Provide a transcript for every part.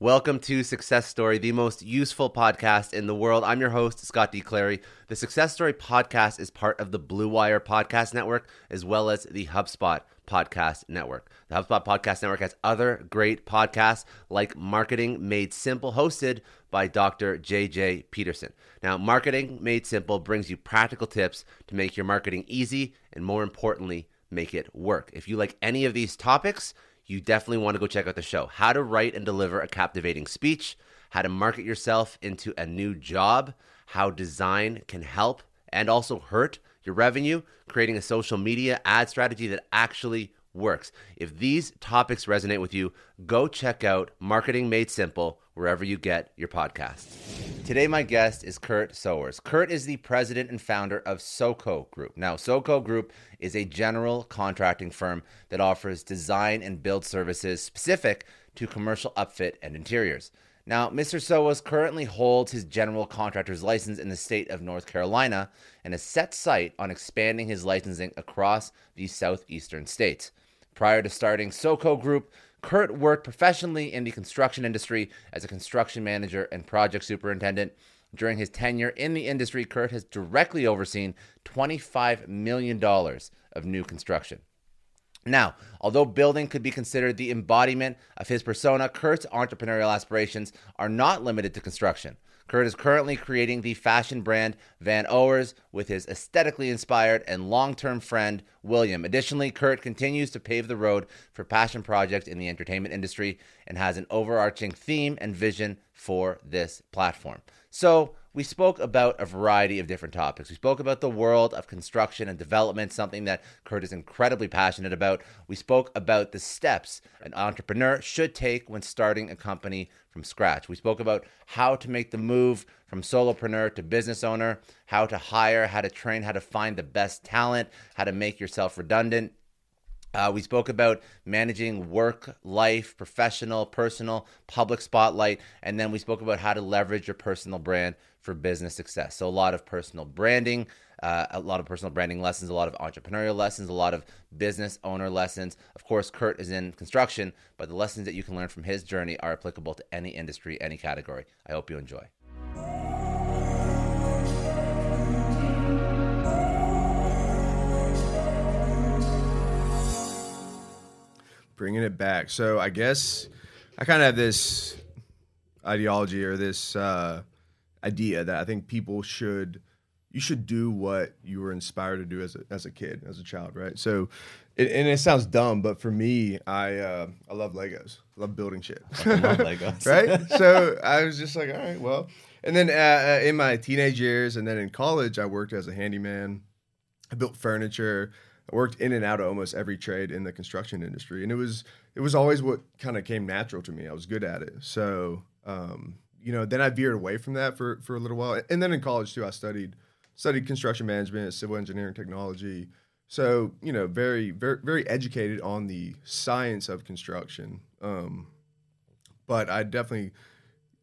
Welcome to Success Story, the most useful podcast in the world. I'm your host, Scott D. Clary. The Success Story podcast is part of the Blue Wire Podcast Network as well as the HubSpot Podcast Network. The HubSpot Podcast Network has other great podcasts like Marketing Made Simple, hosted by Dr. JJ Peterson. Now, Marketing Made Simple brings you practical tips to make your marketing easy and, more importantly, make it work. If you like any of these topics, you definitely want to go check out the show. How to write and deliver a captivating speech, how to market yourself into a new job, how design can help and also hurt your revenue, creating a social media ad strategy that actually works. If these topics resonate with you, go check out Marketing Made Simple wherever you get your podcasts. Today, my guest is Kurt Sowers. Kurt is the president and founder of SoCo Group. Now, SoCo Group is a general contracting firm that offers design and build services specific to commercial upfit and interiors. Now, Mr. Sowers currently holds his general contractor's license in the state of North Carolina and has set sight on expanding his licensing across the southeastern states. Prior to starting SoCo Group, Kurt worked professionally in the construction industry as a construction manager and project superintendent. During his tenure in the industry, Kurt has directly overseen $25 million of new construction. Now, although building could be considered the embodiment of his persona, Kurt's entrepreneurial aspirations are not limited to construction. Kurt is currently creating the fashion brand Van Owers with his aesthetically inspired and long term friend, William. Additionally, Kurt continues to pave the road for passion projects in the entertainment industry and has an overarching theme and vision for this platform. So, we spoke about a variety of different topics. We spoke about the world of construction and development, something that Kurt is incredibly passionate about. We spoke about the steps an entrepreneur should take when starting a company from scratch. We spoke about how to make the move from solopreneur to business owner, how to hire, how to train, how to find the best talent, how to make yourself redundant. Uh, we spoke about managing work, life, professional, personal, public spotlight, and then we spoke about how to leverage your personal brand for business success. So, a lot of personal branding, uh, a lot of personal branding lessons, a lot of entrepreneurial lessons, a lot of business owner lessons. Of course, Kurt is in construction, but the lessons that you can learn from his journey are applicable to any industry, any category. I hope you enjoy. Bringing it back. So I guess I kind of have this ideology or this uh, idea that I think people should you should do what you were inspired to do as a, as a kid, as a child, right? So, it, and it sounds dumb, but for me, I uh, I love Legos. I love building shit. I love Legos. right? So I was just like, all right, well. And then uh, in my teenage years, and then in college, I worked as a handyman. I built furniture. I worked in and out of almost every trade in the construction industry, and it was it was always what kind of came natural to me. I was good at it, so um, you know. Then I veered away from that for for a little while, and then in college too, I studied studied construction management, civil engineering technology. So you know, very very very educated on the science of construction. Um, but I definitely,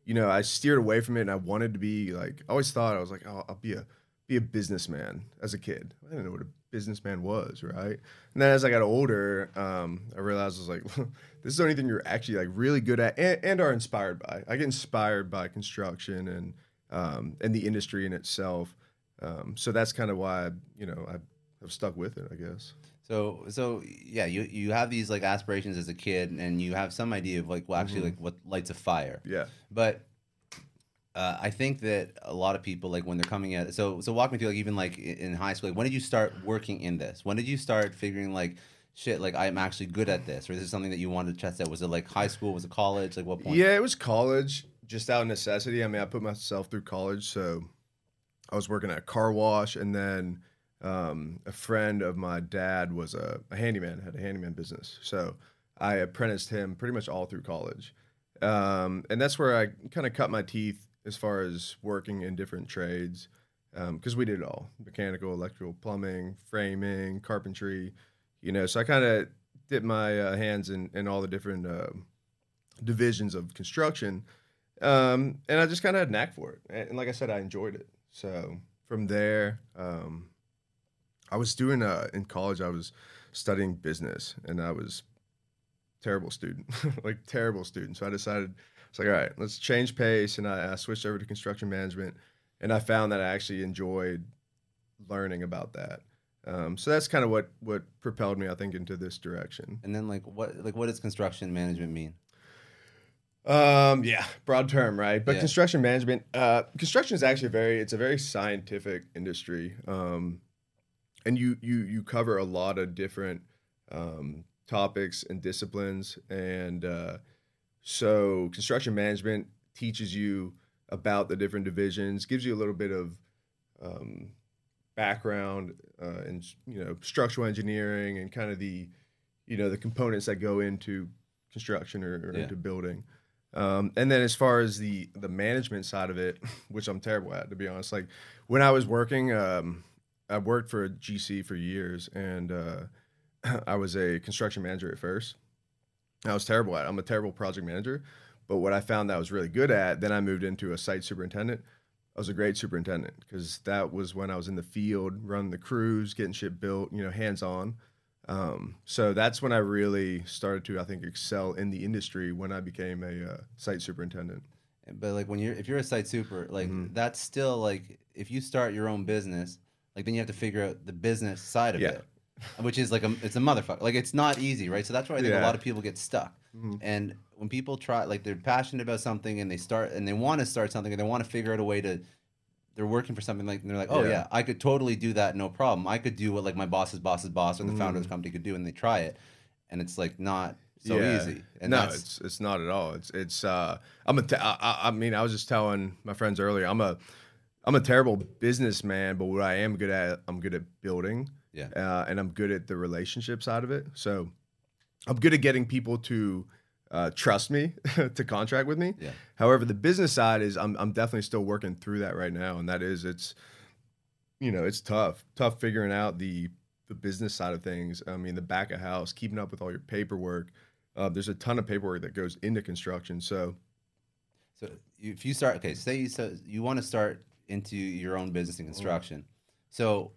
you know, I steered away from it, and I wanted to be like. I always thought I was like, oh, I'll be a be a businessman as a kid. I didn't know what a businessman was, right? And then as I got older, um, I realized I was like, this is the only thing you're actually like really good at and, and are inspired by. I get inspired by construction and um, and the industry in itself. Um, so that's kind of why you know I have stuck with it, I guess. So so yeah, you you have these like aspirations as a kid, and you have some idea of like well, actually mm-hmm. like what lights a fire. Yeah. But uh, I think that a lot of people like when they're coming at so so walk me through like even like in high school. Like, when did you start working in this? When did you start figuring like shit like I'm actually good at this, or is this something that you wanted to test out? Was it like high school? Was it college? Like what point? Yeah, it was college, just out of necessity. I mean, I put myself through college, so I was working at a car wash, and then um, a friend of my dad was a, a handyman, had a handyman business. So I apprenticed him pretty much all through college, um, and that's where I kind of cut my teeth as far as working in different trades, because we did it all: mechanical, electrical, plumbing, framing, carpentry. You know, so I kind of dipped my uh, hands in, in all the different. Uh, divisions of construction. Um, and I just kind of had a knack for it. And, and like I said, I enjoyed it. So from there, um, I was doing, uh, in college, I was studying business and I was terrible student, like terrible student. So I decided, it's like, all right, let's change pace. And I, I switched over to construction management and I found that I actually enjoyed learning about that. Um, so that's kind of what, what propelled me, I think, into this direction. And then like what like what does construction management mean? Um, yeah, broad term, right? But Yeah. construction management, uh, construction is actually very, it's a very scientific industry. Um, and you, you, you cover a lot of different, um, topics and disciplines. And, uh, so construction management teaches you about the different divisions, gives you a little bit of, um, background, uh, in, you know, structural engineering and kind of the, you know, the components that go into construction or, or Yeah. into building. Um, and then as far as the the management side of it, which I'm terrible at, to be honest. Like when I was working, um, I worked for a GC for years, and uh, I was a construction manager at first. I was terrible at. it. I'm a terrible project manager, but what I found that I was really good at, then I moved into a site superintendent. I was a great superintendent because that was when I was in the field, running the crews, getting shit built, you know, hands on. Um, so that's when I really started to, I think, excel in the industry when I became a uh, site superintendent. But like when you're if you're a site super, like Mhm. that's still like if you start your own business, like then you have to figure out the business side of Yeah. it, which is like a it's a motherfucker. Like it's not easy, right? So that's why I think a lot of people get stuck. Mhm. And when people try, like they're passionate about something and they start and they want to start something and they want to figure out a way to. They're working for something like and they're like, oh yeah. Yeah. I could totally do that, no problem. I could do what like my boss's boss's boss or the founder of the Mm. company could do, and they try it, and it's like not so Yeah. easy. And no, that's, it's it's not at all. It's it's. Uh, I'm a. I, I- I mean, I was just telling my friends earlier. I'm a. I'm a terrible businessman, but what I am good at, I'm good at building. Yeah. Uh, and I'm good at the relationship side of it. So, I'm good at getting people to uh, trust me to contract with me. Yeah. However, the business side is I'm I'm definitely still working through that right now, and that is it's, you know, it's tough, tough figuring out the the business side of things. I mean, the back of house, keeping up with all your paperwork. Uh, there's a ton of paperwork that goes into construction. So So if you start, okay, say you so you want to start into your own business in construction. So,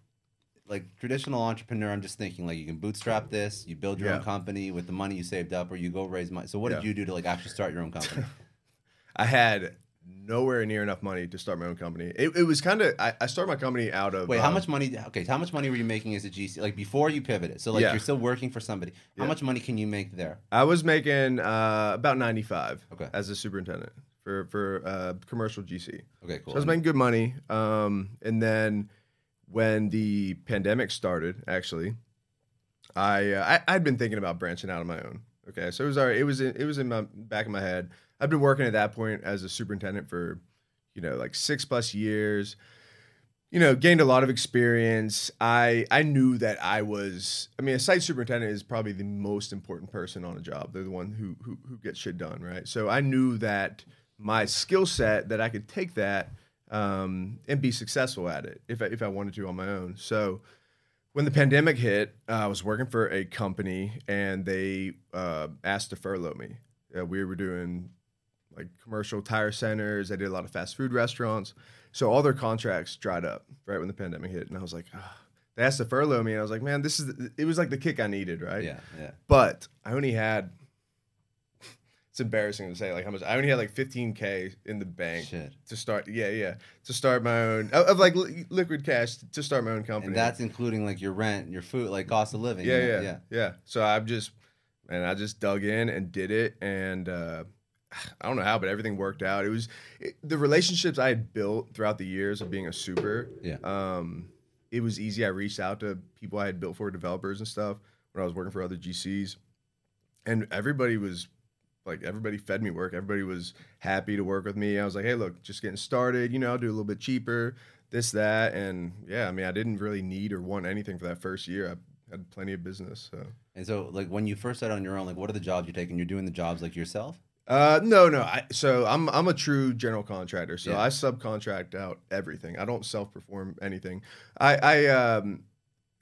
like traditional entrepreneur, I'm just thinking like you can bootstrap this, you build your own company with the money you saved up, or you go raise money. So what did you do to like actually start your own company? I had nowhere near enough money to start my own company. It, it was kind of I, I started my company out of Wait, how um, much money? Okay, how much money were you making as a GC? Like before you pivoted, so like Yeah. you're still working for somebody. How Yeah. much money can you make there? I was making uh, about 95 Okay. as a superintendent for for uh, commercial GC. Okay, cool. So I was making good money. Um, and then when the pandemic started, actually, I, uh, I I'd been thinking about branching out on my own. Okay, so it was already, it was in, it was in my back of my head. I've been working at that point as a superintendent for, you know, like six plus years. You know, gained a lot of experience. I I knew that I was. I mean, a site superintendent is probably the most important person on a job. They're the one who who, who gets shit done, right? So I knew that my skill set that I could take that um, and be successful at it if I, if I wanted to on my own. So when the pandemic hit, uh, I was working for a company and they uh, asked to furlough me. Uh, we were doing like commercial tire centers. I did a lot of fast food restaurants. So all their contracts dried up right when the pandemic hit, and I was like, "Ah." they asked to furlough me, and I was like, man, this is it was like the kick I needed, right? Yeah, yeah. But I only had. It's embarrassing to say like how much I only had like 15k in the bank Shit. to start. Yeah, yeah, to start my own of, of like li- liquid cash to start my own company. And that's including like your rent, your food, like cost of living. yeah, you know? yeah, yeah, So I've just and I just dug in and did it, and uh, I don't know how, but everything worked out. It was it, the relationships I had built throughout the years of being a super. Yeah. Um, it was easy. I reached out to people I had built for developers and stuff when I was working for other GCs, and everybody was like, everybody fed me work. Everybody was happy to work with me. I was like, hey, look, just getting started. You know, I'll do a little bit cheaper, this, that, and yeah. I mean, I didn't really need or want anything for that first year. I had plenty of business. So. And so, like when you first started on your own, like what are the jobs you're taking? You're doing the jobs like yourself. Uh, no, no. I, so I'm I'm a true general contractor. So Yeah. I subcontract out everything. I don't self perform anything. I I um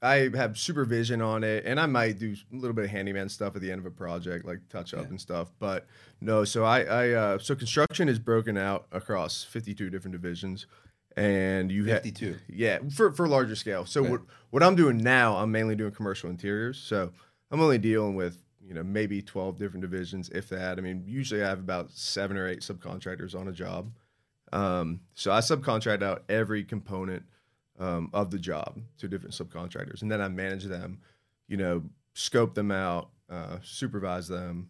I have supervision on it, and I might do a little bit of handyman stuff at the end of a project, like touch up Yeah. and stuff. But no, so I I uh, so construction is broken out across 52 different divisions, and you have 52. yeah, for for larger scale. So Okay. what what I'm doing now, I'm mainly doing commercial interiors. So I'm only dealing with you know maybe 12 different divisions, if that. I mean, usually I have about seven or eight subcontractors on a job. Um, so I subcontract out every component um, of the job to different subcontractors, and then I manage them. You know, scope them out, uh, supervise them,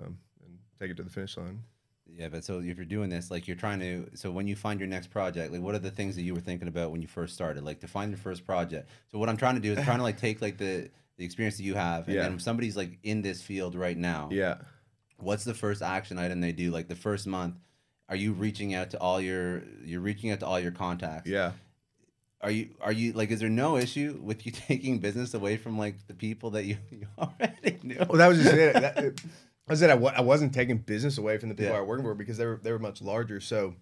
um, and take it to the finish line. Yeah, but so if you're doing this, like you're trying to, so when you find your next project, like what are the things that you were thinking about when you first started, like to find your first project? So what I'm trying to do is trying to like take like the the experience that you have, and Yeah. then if somebody's like in this field right now, Yeah. what's the first action item they do? Like the first month, are you reaching out to all your you're reaching out to all your contacts? Yeah. Are you are you like is there no issue with you taking business away from like the people that you, you already knew? Well, that was just it. That, it I said I, wasn't taking business away from the people Yeah. I was working for because they were they were much larger. So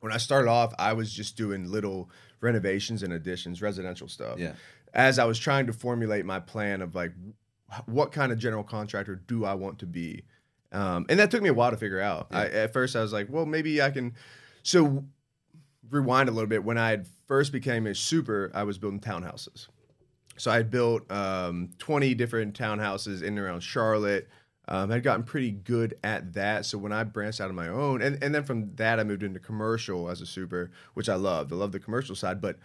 when I started off, I was just doing little renovations and additions, residential stuff. Yeah. As I was trying to formulate my plan of like, what kind of general contractor do I want to be, um, and that took me a while to figure out. I, at first, I was like, well, maybe I can. So rewind a little bit. When I had first became a super, I was building townhouses. So I had built um, 20 different townhouses in and around Charlotte. Um, had gotten pretty good at that. So when I branched out on my own, and, and then from that I moved into commercial as a super, which I loved. I love the commercial side, but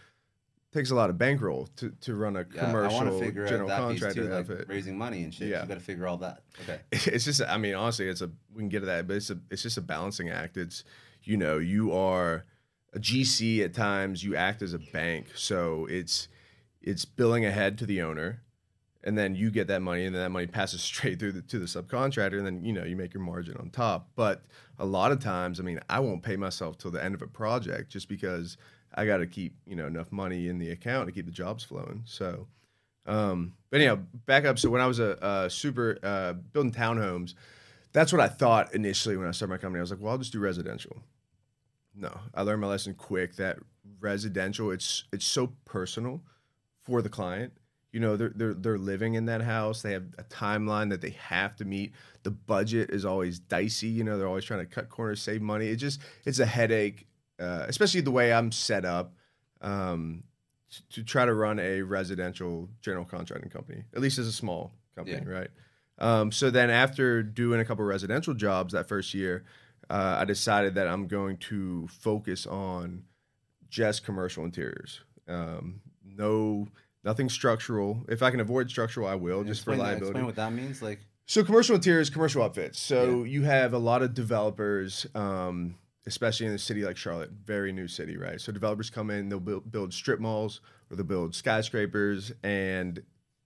takes a lot of bankroll to, to run a Yeah, commercial I want to out general contractor like raising money and shit. Yeah. You got to figure all that. Okay. it's just I mean honestly it's a we can get to that but it's a it's just a balancing act it's you know you are a GC at times you act as a bank so it's it's billing ahead to the owner and then you get that money and then that money passes straight through the, to the subcontractor and then you know you make your margin on top but a lot of times I mean I won't pay myself till the end of a project just because I got to keep you know enough money in the account to keep the jobs flowing so um, but anyhow, back up. So when I was a, a super uh, building townhomes, that's what I thought initially when I started my company. I was like, well, I'll just do residential. No, I learned my lesson quick that residential it's it's so personal for the client. You know, they're they're they're living in that house. They have a timeline that they have to meet. The budget is always dicey. You know, they're always trying to cut corners, save money. It just it's a headache, uh, especially the way I'm set up. Um, to try to run a residential general contracting company, at least as a small company, Yeah. right? Um, so then after doing a couple residential jobs that first year, uh, I decided that I'm going to focus on just commercial interiors. Um, no, nothing structural. If I can avoid structural, I will, just for that- liability. Explain what that means. Like, So commercial interiors, commercial upfits. So you have a lot of developers, um, especially in a city like Charlotte, very new city, right? So developers come in, they'll build, build strip malls or they'll build skyscrapers, and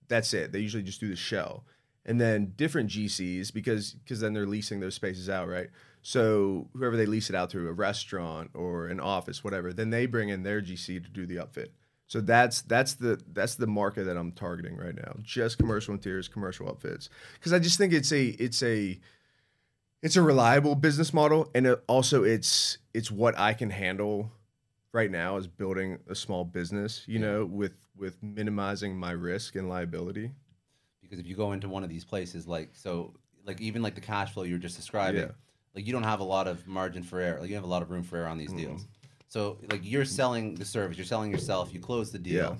that's it. They usually just do the shell, and then different GCs because because then they're leasing those spaces out, right? So whoever they lease it out to, a restaurant or an office, whatever, then they bring in their GC to do the upfit. So that's that's the that's the market that I'm targeting right now. Just commercial interiors, commercial upfits, because I just think it's a it's a it's a reliable business model, and it also it's it's what I can handle right now is building a small business. You Yeah. know, with with minimizing my risk and liability. because if you go into one of these places, like, so, like, even like the cash flow you were just describing, Yeah. Like, you don't have a lot of margin for error. Like, you have a lot of room for error on these Mm. deals. So, like, you're selling the service, you're selling yourself, you close the deal. Yeah.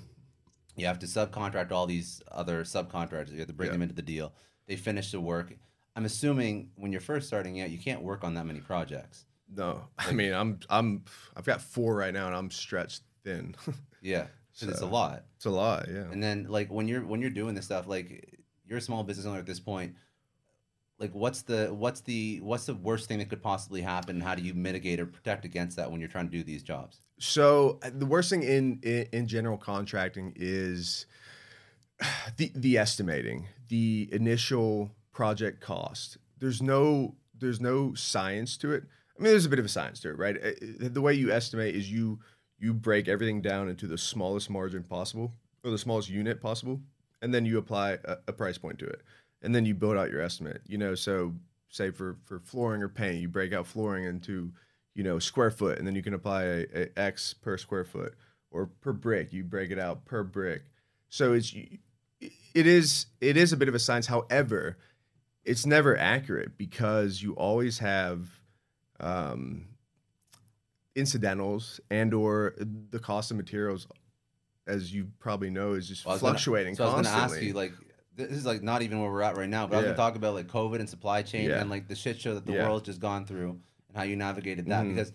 You have to subcontract all these other subcontractors. You have to bring Yeah. them into the deal. They finish the work. I'm assuming when you're first starting out, you can't work on that many projects. No, I mean I'm I'm I've got four right now, and I'm stretched thin. Yeah, because it's a lot. it's a lot, yeah. And then like when you're when you're doing this stuff, like you're a small business owner at this point. Like what's the what's the what's the worst thing that could possibly happen? How do you mitigate or protect against that when you're trying to do these jobs? So uh, the worst thing in, in in general contracting is the the estimating, the initial project cost. There's no there's no science to it. I mean, there's a bit of a science to it, right? Uh, The way you estimate is you you break everything down into the smallest margin possible or the smallest unit possible, and then you apply a, a price point to it, and then you build out your estimate. You know, so say for for flooring or paint, you break out flooring into you know square foot, and then you can apply a, a X per square foot, or per brick, you break it out per brick. So it's it is it is a bit of a science. However, it's never accurate because you always have um, incidentals and or the cost of materials, as you probably know, is just Well, I gonna- fluctuating so I was constantly. going to ask you, like, this is like not even where we're at right now, but I was Yeah. to talk about like COVID and supply chain Yeah. and like the shit show that the Yeah. world's just gone through and how you navigated that. Mhm. Because,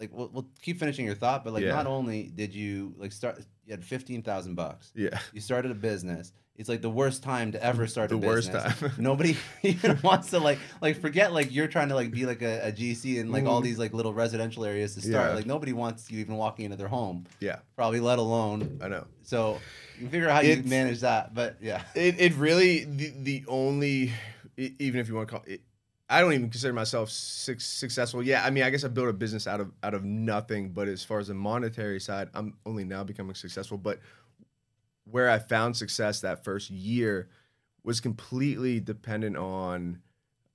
like, we'll, we'll keep finishing your thought, but like, Yeah. not only did you like start, you had fifteen thousand bucks. yeah, You started a business. It's like the worst time to ever start The a worst business. time. Nobody even wants to like like forget like you're trying to like be like a, a GC in like all Mhm. these like little residential areas to start. Yeah. Like nobody wants you even walking into their home, yeah, probably let alone. I know. So you figure out how you It's- manage that. But yeah. It it really the the only even if you want to call it. I don't even consider myself suc successful. Yeah, I mean, I guess I built a business out of out of nothing. But as far as the monetary side, I'm only now becoming successful. But where I found success that first year was completely dependent on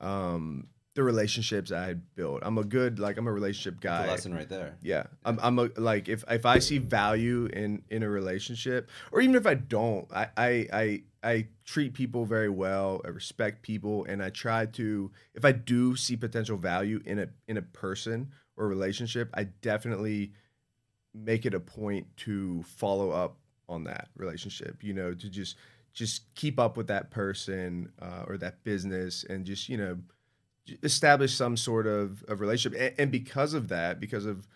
um, the relationships I had built. I'm a good like I'm a relationship That's guy. a lesson right there. Yeah, I'm, I'm a, like if if I see value in in a relationship, or even if I don't, I I I, I treat people very well. I respect people, and I try to. If I do see potential value in a in a person or relationship, I definitely make it a point to follow up on that relationship. You know, to just just keep up with that person uh, or that business, and just you know establish some sort of, of relationship. And, and because of that, because of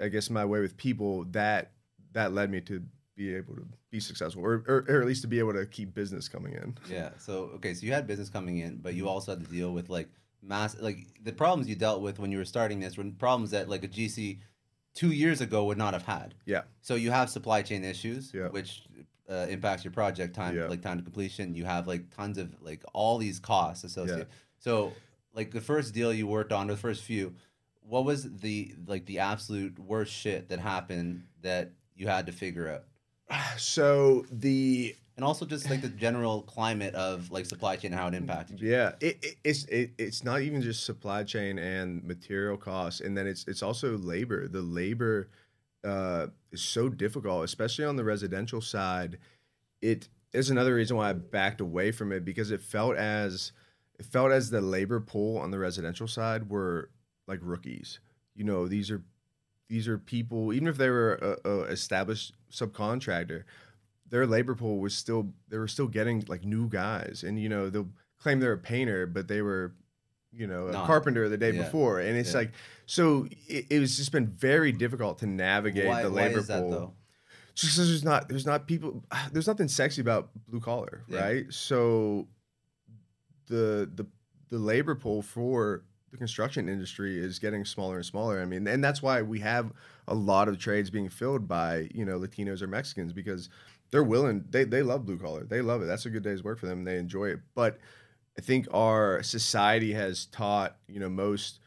I guess my way with people, that that led me to be able to be successful, or, or, or at least to be able to keep business coming in. Yeah. So okay, so you had business coming in, but you also had to deal with like mass like the problems you dealt with when you were starting this were problems that like a GC two years ago would not have had. Yeah. So you have supply chain issues, Yeah. which uh, impacts your project time, Yeah. like time to completion. You have like tons of like all these costs associated. So like the first deal you worked on, or the first few, what was the like the absolute worst shit that happened that you had to figure out? So the And also just like the general climate of like supply chain and how it impacted you. Yeah, it, it, it's it, it's not even just supply chain and material costs, and then it's it's also labor. The labor uh, is so difficult, especially on the residential side. It is another reason why I backed away from it because it felt as it felt as the labor pool on the residential side were like rookies. You know, these are these are people, even if they were a, a established subcontractor, their labor pool was still they were still getting like new guys, and you know they'll claim they're a painter, but they were, you know, a Not. carpenter the day Yeah. before, and it's Yeah. like so it, it was just been very difficult to navigate Why, the why labor is that pool. though? Just because there's not there's not people there's nothing sexy about blue collar, Yeah. right? So the the the labor pool for the construction industry is getting smaller and smaller. I mean, and that's why we have a lot of trades being filled by you know Latinos or Mexicans because they're willing. They they love blue collar. They love it. That's a good day's work for them. They enjoy it. But I think our society has taught you know most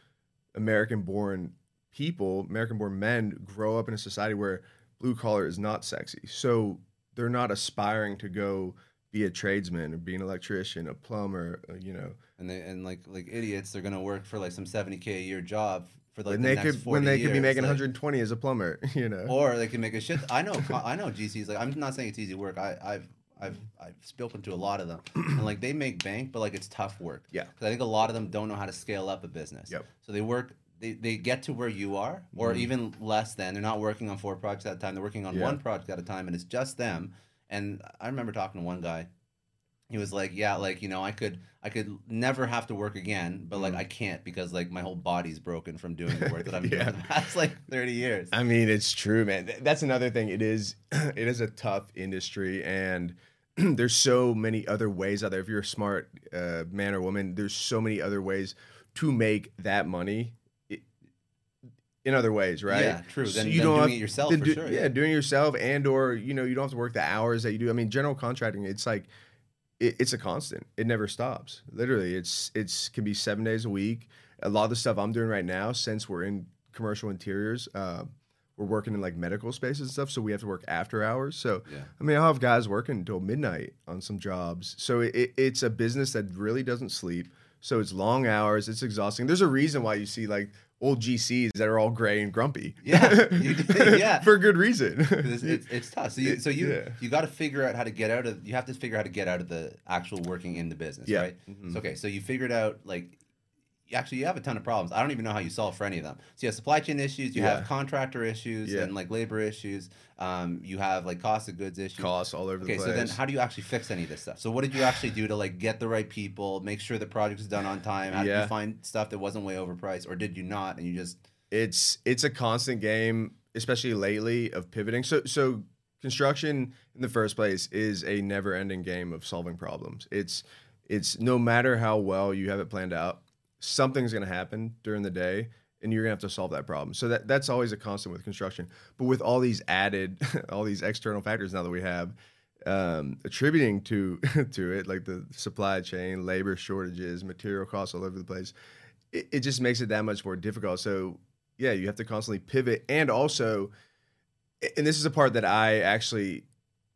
American born people, American born men, grow up in a society where blue collar is not sexy. So they're not aspiring to go be a tradesman or be an electrician, a plumber, uh, you know. And they and like like idiots, they're gonna work for like some seventy k a year job for like when the they could 40 when they could be making like- 120 as a plumber, you know. or they can make a shit. I know I know GCs like I'm not saying it's easy work. I I've I've I've spoken to a lot of them, and like they make bank, but like it's tough work. Yeah. because I think a lot of them don't know how to scale up a business. Yep. So they work. They, they get to where you are, or Mhm. even less than. They're not working on four projects at a time. They're working on Yeah. one project at a time, and it's just them. And I remember talking to one guy. He was like, "Yeah, like you know, I could, I could never have to work again, but like Mhm. I can't because like my whole body's broken from doing the work that I'm Yeah. doing the past like 30 years." I mean, it's true, man. That's another thing. It is it is a tough industry and there's so many other ways out there. If you're a smart uh, man or woman, there's so many other ways to make that money in other ways, right? Yeah, true. So Then- you don't doing have- it yourself for do- sure, Yeah, yeah. doing it yourself, and or you know you don't have to work the hours that you do. I mean, general contracting, it's like it, it's a constant. It never stops. Literally, it's it's can be seven days a week. A lot of the stuff I'm doing right now, since we're in commercial interiors, uh, we're working in like medical spaces and stuff, so we have to work after hours. So Yeah. I mean, I'll have guys working until midnight on some jobs. So it, it, it's a business that really doesn't sleep. So it's long hours. It's exhausting. There's a reason why you see like old GCs that are all gray and grumpy. Yeah, you do- yeah. for good reason. it's, it's, it's tough. So you so you Yeah. you got to figure out how to get out of you have to figure out how to get out of the actual working in the business, Yeah. right? Mm-hmm. So okay, so you figured out like you- actually you have a ton of problems. I don't even know how you solve for any of them. So you have supply chain issues, you Yeah. have contractor issues, Yeah. and like labor issues. Um, you have like cost of goods issues. Costs all over Okay, the so then how do you actually fix any of this stuff? So what did you actually do to like get the right people, make sure the project is done on time? How did you find stuff that wasn't way overpriced, or did you not? And you just it's it's a constant game, especially lately, of pivoting. So so construction in the first place is a never ending game of solving problems. It's it's no matter how well you have it planned out, something's gonna happen during the day and you're gonna have to solve that problem. So that that's always a constant with construction. But with all these added, all these external factors now that we have, um, attributing to to it, like the supply chain, labor shortages, material costs all over the place, it, it just makes it that much more difficult. So yeah, you have to constantly pivot, and also, and this is a part that I actually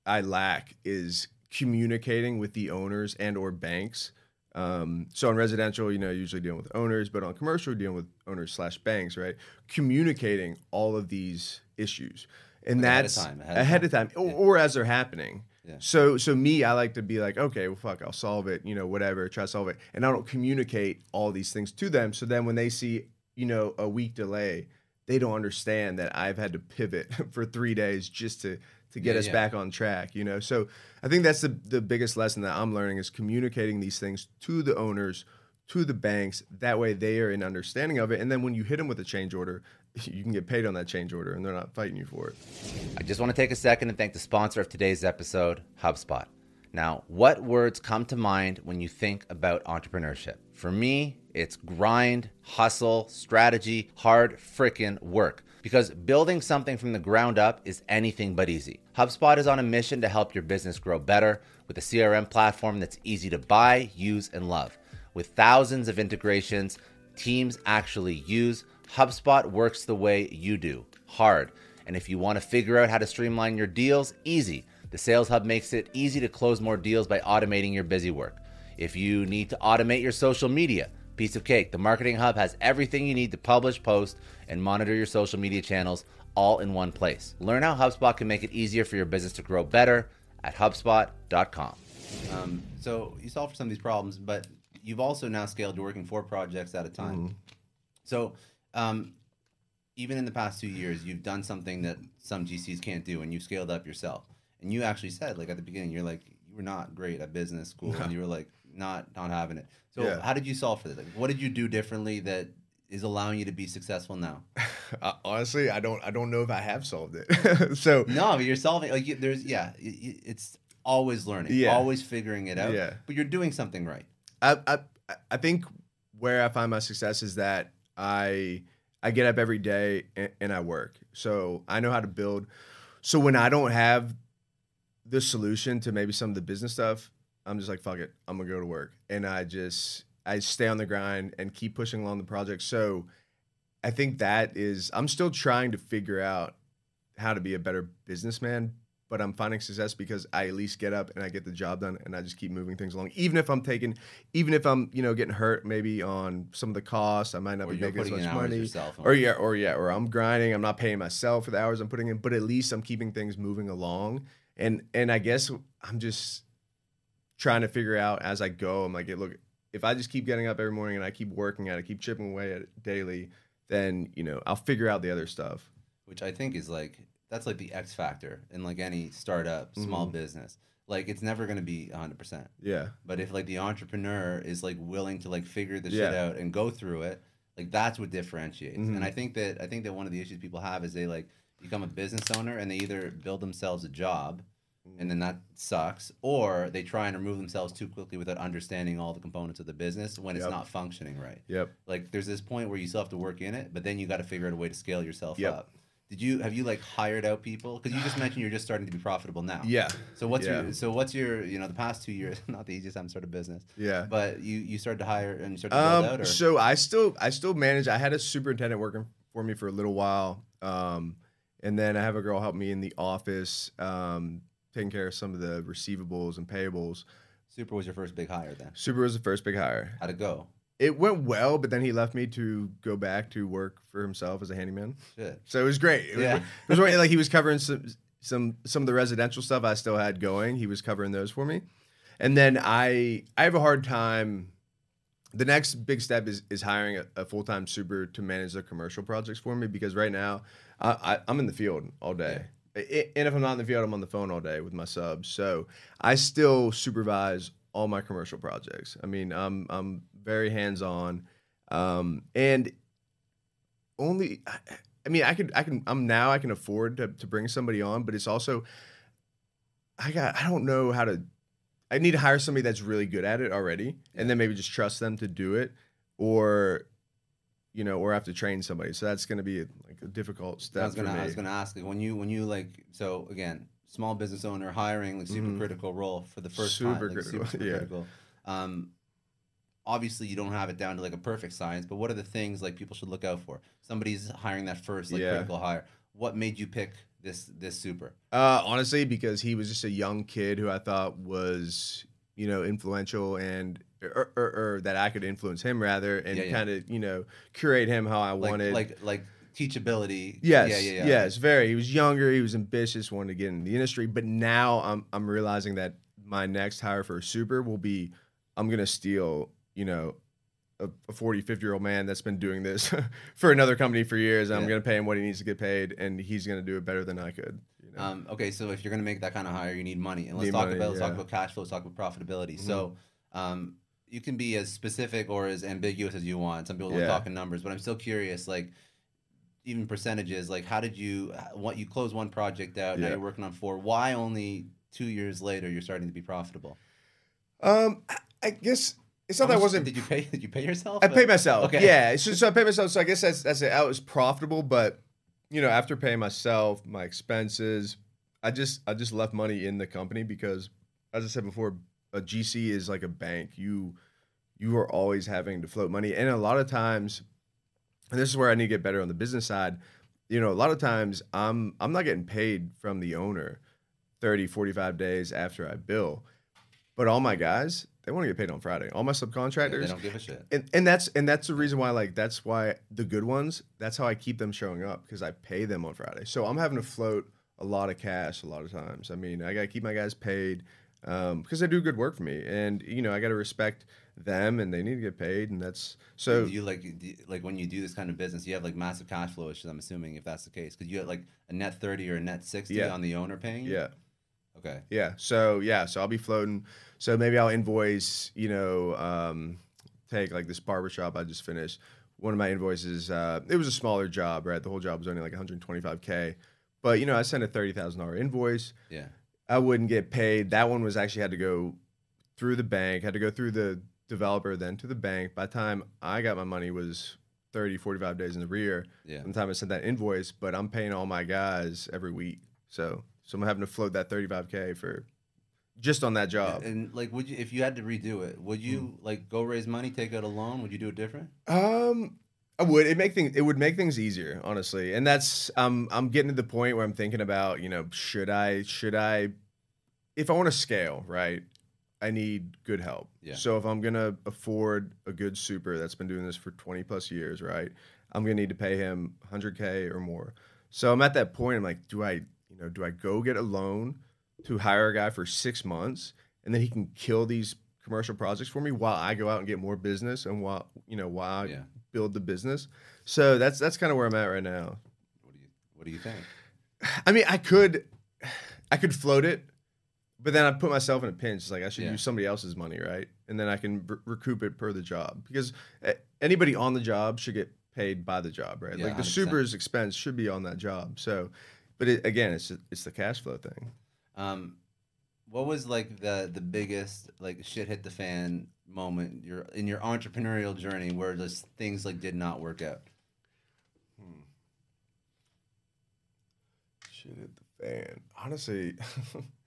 I lack is communicating with the owners and or banks. Um, so on residential, you know, usually dealing with owners, but on commercial, dealing with owners slash banks, right? Communicating all of these issues, and Like ahead of that's time, ahead of time, or, Yeah. or as they're happening. Yeah. So, so me, I like to be like, okay, well, fuck, I'll solve it, you know, whatever, try to solve it, and I don't communicate all these things to them. So then, when they see, you know, a week delay, they don't understand that I've had to pivot for three days just to to get Yeah, us yeah. back on track, you know. So I think that's the the biggest lesson that I'm learning is communicating these things to the owners, to the banks. That way, they are in understanding of it, and then when you hit them with a change order, you can get paid on that change order, and they're not fighting you for it. I just want to take a second and thank the sponsor of today's episode, HubSpot. Now, what words come to mind when you think about entrepreneurship? For me, it's grind, hustle, strategy, hard frickin' work. Because building something from the ground up is anything but easy. HubSpot is on a mission to help your business grow better with a CRM platform that's easy to buy, use, and love. With thousands of integrations teams actually use, HubSpot works the way you do hard. And if you want to figure out how to streamline your deals, easy. The Sales Hub makes it easy to close more deals by automating your busy work. If you need to automate your social media, piece of cake. The Marketing Hub has everything you need to publish, post, and monitor your social media channels all in one place. Learn how HubSpot can make it easier for your business to grow better at HubSpot.com. Um, so you solve for some of these problems, but you've also now scaled. You're working four projects at a time. Mm-hmm. So um, even in the past two years, you've done something that some GCs can't do, and you've scaled up yourself. And you actually said, like at the beginning, you're like you were not great at business school, and you were like not not having it. So Yeah. how did you solve for this? Like, what did you do differently that is allowing you to be successful now? Uh, honestly, I don't I don't know if I have solved it. so No, but you're solving like you, there's yeah, it- it- it's always learning, Yeah. always figuring it out. Yeah. but you're doing something right. I, I I think where I find my success is that I I get up every day and, and I work. So I know how to build. So when I don't have the solution to maybe some of the business stuff, I'm just like fuck it, I'm gonna go to work, and I just I stay on the grind and keep pushing along the project. So I think that is I'm still trying to figure out how to be a better businessman, but I'm finding success because I at least get up and I get the job done and I just keep moving things along. Even if I'm taking, even if I'm you know getting hurt maybe on some of the costs, I might not Or be making as much money. Or yeah, or yeah, or I'm grinding. I'm not paying myself for the hours I'm putting in, but at least I'm keeping things moving along. And and I guess I'm just trying to figure out as I go. I'm like, look, if I just keep getting up every morning and I keep working at it, keep chipping away at it daily, then you know I'll figure out the other stuff. which I think is like that's like the X factor in like any startup, small Mhm. business. Like it's never going to be 100%. Yeah, But if like the entrepreneur is like willing to like figure the shit out and go through it, like that's what differentiates. Mhm. And I think that I think that one of the issues people have is they like become a business owner and they either build themselves a job and then that sucks. Or they try and remove themselves too quickly without understanding all the components of the business when it's Yep. not functioning right. Yep. Like there's this point where you still have to work in it, but then you got to figure out a way to scale yourself Yep. up. Did you have you like hired out people? Because you just mentioned you're just starting to be profitable now. Yeah. So what's Yeah. your so what's your you know the past two years not the easiest time to start a business, Yeah. but you you started to hire and you started to build out Um, or so I still I still manage. I had a superintendent working for me for a little while, um, and then I have a girl help me in the office, um, taking care of some of the receivables and payables. Super was your first big hire then. Super was the first big hire. How'd it go? It went well, but then he left me to go back to work for himself as a handyman. Shit. So it was great. It was, Yeah. it was like he was covering some some some of the residential stuff I still had going. He was covering those for me, and then I I have a hard time. The next big step is is hiring a, a full time super to manage the commercial projects for me because right now I, I I'm in the field all day. I- and if I'm not in the field, I'm on the phone all day with my subs. So I still supervise all my commercial projects. I mean, I'm I'm very hands on, um, and only. I, I mean, I could I can I'm now I can afford to to bring somebody on, but it's also I got I don't know how to. I need to hire somebody that's really good at it already, and then maybe just trust them to do it, or you know, or have to train somebody. So that's going to be a, like a difficult step I was gonna for me. I was gonna ask like when you when you like so again small business owner hiring like super Mhm. critical role for the first Super time like, critical, super, super yeah. critical. Um, obviously you don't have it down to like a perfect science, but what are the things like people should look out for? Somebody's hiring that first like Yeah. critical hire. What made you pick this this super? Uh, honestly, because he was just a young kid who I thought was, you know, influential and or, or, or that I could influence him rather and Yeah, yeah. kind of, you know, curate him how I Like wanted. like like teachability. Yes, Yeah, yeah, yeah. yes, very. He was younger. He was ambitious, wanted to get in the industry. But now I'm I'm realizing that my next hire for a super will be I'm gonna steal, you know, a, a 40, 50 year old man that's been doing this for another company for years. I'm gonna pay him what he needs to get paid, and he's gonna do it better than I could. You know? Um, okay, so if you're gonna make that kind of hire, you need money, and let's Need talk money, about let's talk about cash flow. Let's talk about profitability. Mhm. So, um, you can be as specific or as ambiguous as you want. Some people Yeah. talk in numbers, but I'm still curious. Like, even percentages. Like, how did you what you close one project out? Yeah. Now you're working on four. Why only two years later you're starting to be profitable? Um, I- I guess it's not How that I wasn't. Did you pay? Did you pay yourself? I paid myself. Okay. Yeah, so, so I paid myself. So I guess that's that's it. I was profitable, but you know, after paying myself, my expenses, I just I just left money in the company because, as I said before, a GC is like a bank. You you are always having to float money, and a lot of times, and this is where I need to get better on the business side. You know, a lot of times I'm I'm not getting paid from the owner 30, 45 days after I bill. But all my guys, they want to get paid on Friday. All my Yeah, subcontractors, they don't give a shit. and and that's and that's the reason why like that's why the good ones that's how I keep them showing up because I pay them on Friday. So I'm having to float a lot of cash a lot of times. I mean, I got to keep my guys paid um, because they do good work for me, and you know I got to respect them, and they need to get paid, and that's so. do you like you- like when you do this kind of business, you have like massive cash flow issues. I'm assuming if that's the case, because you have like a net thirty or a net sixty Yeah. on the owner paying. yeah, Okay. yeah. So yeah, so I'll be floating. So maybe I'll invoice. You know, um, take like this barbershop I just finished. One of my invoices, uh, it was a smaller job, right? The whole job was only like 125k, but you know I sent a thirty thousand dollar invoice. Yeah. I wouldn't get paid. That one was actually had to go through the bank, had to go through the developer, then to the bank. By the time I got my money was 30, 45 days in the rear. Yeah. Time I sent that invoice, but I'm paying all my guys every week. So so I'm having to float that 35K for just on that job. And like, would you if you had to redo it, would you Hmm. like go raise money, take out a loan? Would you do it different? Um, I would. It make things. It would make things easier, honestly. And that's. Um, I'm getting to the point where I'm thinking about. You know, should I? Should I? If I want to scale, right? I need good help. Yeah. So if I'm gonna afford a good super that's been doing this for 20 plus years, right? I'm gonna need to pay him 100k or more. So I'm at that point. I'm like, do I? You know, do I go get a loan to hire a guy for six months and then he can kill these commercial projects for me while I go out and get more business and while you know while I Yeah. build the business. So that's that's kind of where I'm at right now. What do you What do you think? I mean, I could I could float it, but then I'd put myself in a pinch. It's like I should Yeah. use somebody else's money, right? And then I can re- recoup it per the job because uh, anybody on the job should get paid by the job, right? Yeah, like the 100%. super's expense should be on that job. So, but it, again, it's it's the cash flow thing. Um, What was like the the biggest like shit hit the fan moment your in your entrepreneurial journey where just things like did not work out? Shit hit the fan. Honestly,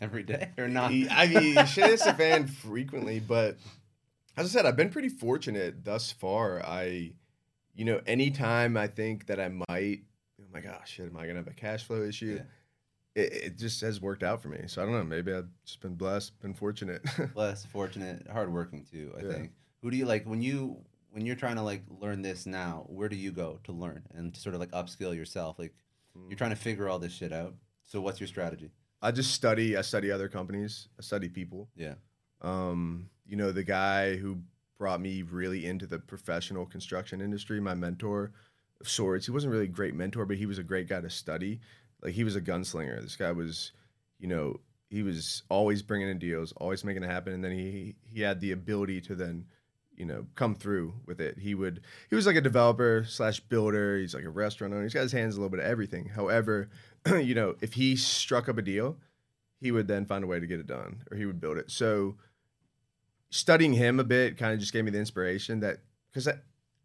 Every day or not? I mean, shit hits the fan frequently, but as I said, I've been pretty fortunate thus far. I, you know, anytime I think that I might, I'm like, oh shit, am I gonna have a cash flow issue? It, it just has worked out for me. So I don't know. Maybe I've just been blessed, been fortunate. Blessed, fortunate, hardworking too. I Yeah. think. Who do you like when you when you're trying to like learn this now? Where do you go to learn and to sort of like upskill yourself? Like Mm. you're trying to figure all this shit out. So what's your strategy? I just study. I study other companies. I study people. Yeah. Um, you know, the guy who brought me really into the professional construction industry, my mentor of sorts. He wasn't really a great mentor, but he was a great guy to study. Like he was a gunslinger. This guy was, you know, he was always bringing in deals, always making it happen, and then he he had the ability to then, you know, come through with it. He would he was like a developer slash builder. He's like a restaurant owner. He's got his hands a little bit of everything. However, you know, if he struck up a deal, he would then find a way to get it done, or he would build it. So studying him a bit kind of just gave me the inspiration that because I,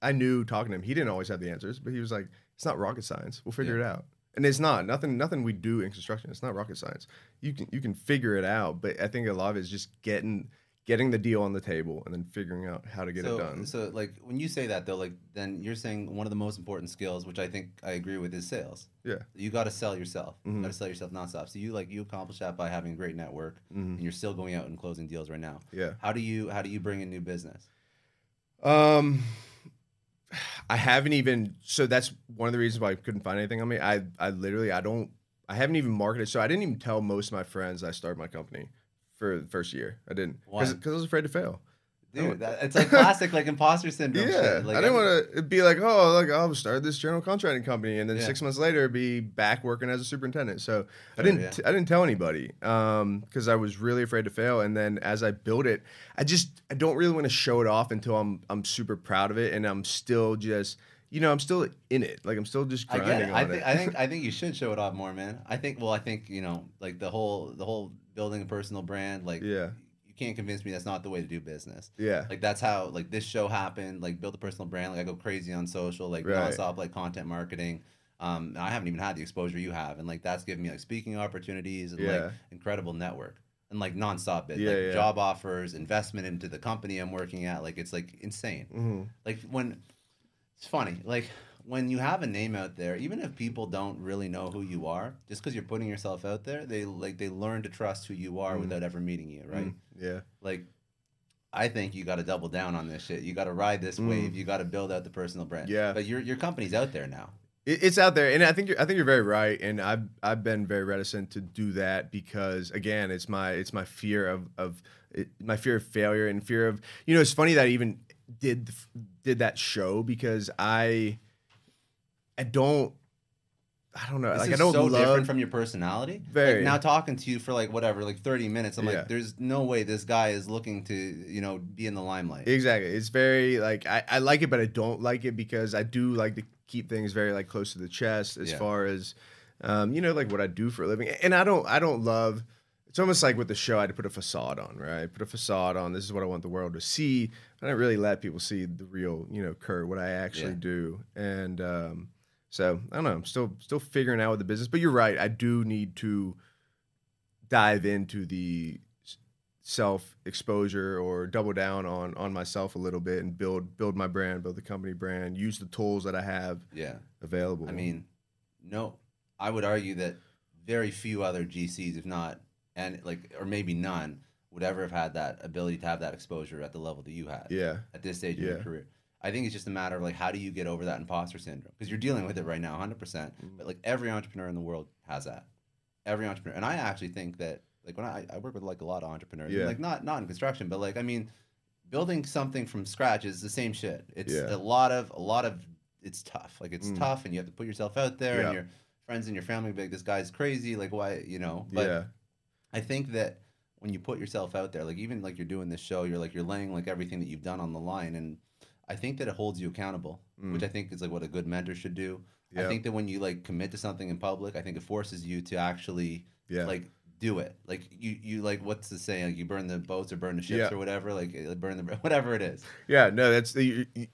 I knew talking to him, he didn't always have the answers, but he was like, "It's not rocket science. We'll figure it out." And it's not nothing. Nothing we do in construction. It's not rocket science. You can you can figure it out, but I think a lot of it is just getting getting the deal on the table and then figuring out how to get so, it done. So like when you say that though, like then you're saying one of the most important skills, which I think I agree with, is sales. Yeah. You got to sell yourself. You Mhm. got to sell yourself nonstop. So you like you accomplish that by having a great network, Mhm. and you're still going out and closing deals right now. Yeah. How do you how do you bring in new business? Um, I haven't even. So that's one of the reasons why I couldn't find anything on me. I I literally I don't. I haven't even marketed. So I didn't even tell most of my friends I started my company for the first year. I didn't because I was afraid to fail. Dude, that, it's like classic like imposter syndrome. Yeah. Like, I didn't want to be like, oh, like I'll start this general contracting company, and then Yeah. six months later be back working as a superintendent. So I didn't, yeah. t- I didn't tell anybody, um, because I was really afraid to fail. And then as I built it, I just, I don't really want to show it off until I'm, I'm super proud of it, and I'm still just, you know, I'm still in it. Like I'm still just I grinding get it. on I it. I think I think you should show it off more, man. I think well, I think you know, like the whole the whole building a personal brand, like yeah, you can't convince me that's not the way to do business. yeah, Like that's how like this show happened. Like build a personal brand. Like I go crazy on social, like Right. nonstop, like content marketing. Um, I haven't even had the exposure you have, and like that's given me like speaking opportunities and Yeah. like incredible network and like nonstop bit, Yeah, like yeah. job offers, investment into the company I'm working at. Like it's like insane. hmm Like when it's funny, like when you have a name out there, even if people don't really know who you are, just because you're putting yourself out there, they like they learn to trust who you are Mhm. without ever meeting you, right? Mm, yeah, Like, I think you got to double down on this shit. You got to ride this Mm. wave. You got to build out the personal brand. Yeah. But your your company's out there now. It, it's out there, and I think you're, I think you're very right, and I've I've been very reticent to do that because again, it's my it's my fear of of it, my fear of failure and fear of you know it's funny that I even did did that show because I I don't I don't know This like is I don't so love different from your personality. Very. Like now talking to you for like whatever, like thirty minutes. I'm Yeah. like, there's no way this guy is looking to you know be in the limelight. Exactly. It's very like I, I like it, but I don't like it because I do like to keep things very like close to the chest as Yeah. far as um, you know, like what I do for a living. And I don't I don't love it's almost like with the show I had to put a facade on, right? Put a facade on. This is what I want the world to see. I don't really let people see the real, you know, Kurt, what I actually Yeah. do. And um so I don't know. I'm still still figuring out with the business, but you're right. I do need to dive into the self exposure or double down on on myself a little bit and build build my brand, build the company brand, use the tools that I have Yeah. available. I mean, no, I would argue that very few other GCs, if not, and like, or maybe none, would ever have had that ability to have that exposure at the level that you had yeah, at this stage of your career. I think it's just a matter of like, how do you get over that imposter syndrome? Because you're dealing with it right now, 100%. Mm-hmm. But like, every entrepreneur in the world has that. Every entrepreneur. And I actually think that, like, when I, I work with like a lot of entrepreneurs, Yeah. like, not, not in construction, but like, I mean, building something from scratch is the same shit. It's Yeah. a lot of, a lot of, it's tough. Like, it's Mm. tough and you have to put yourself out there Yeah. and your friends and your family be like, this guy's crazy. Like, why, you know? But yeah, I think that when you put yourself out there, like even like you're doing this show, you're like you're laying like everything that you've done on the line, and I think that it holds you accountable, Mm. which I think is like what a good mentor should do. Yeah. I think that when you like commit to something in public, I think it forces you to actually yeah, like do it. Like you, you like what's the saying? Like you burn the boats or burn the ships Yeah. or whatever. Like uh, burn the whatever it is. Yeah, no, that's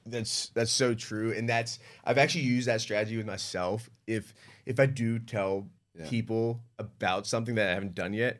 that's that's so true, and that's I've actually used that strategy with myself. If if I do tell Yeah. people about something that I haven't done yet,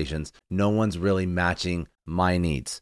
No one's really matching my needs.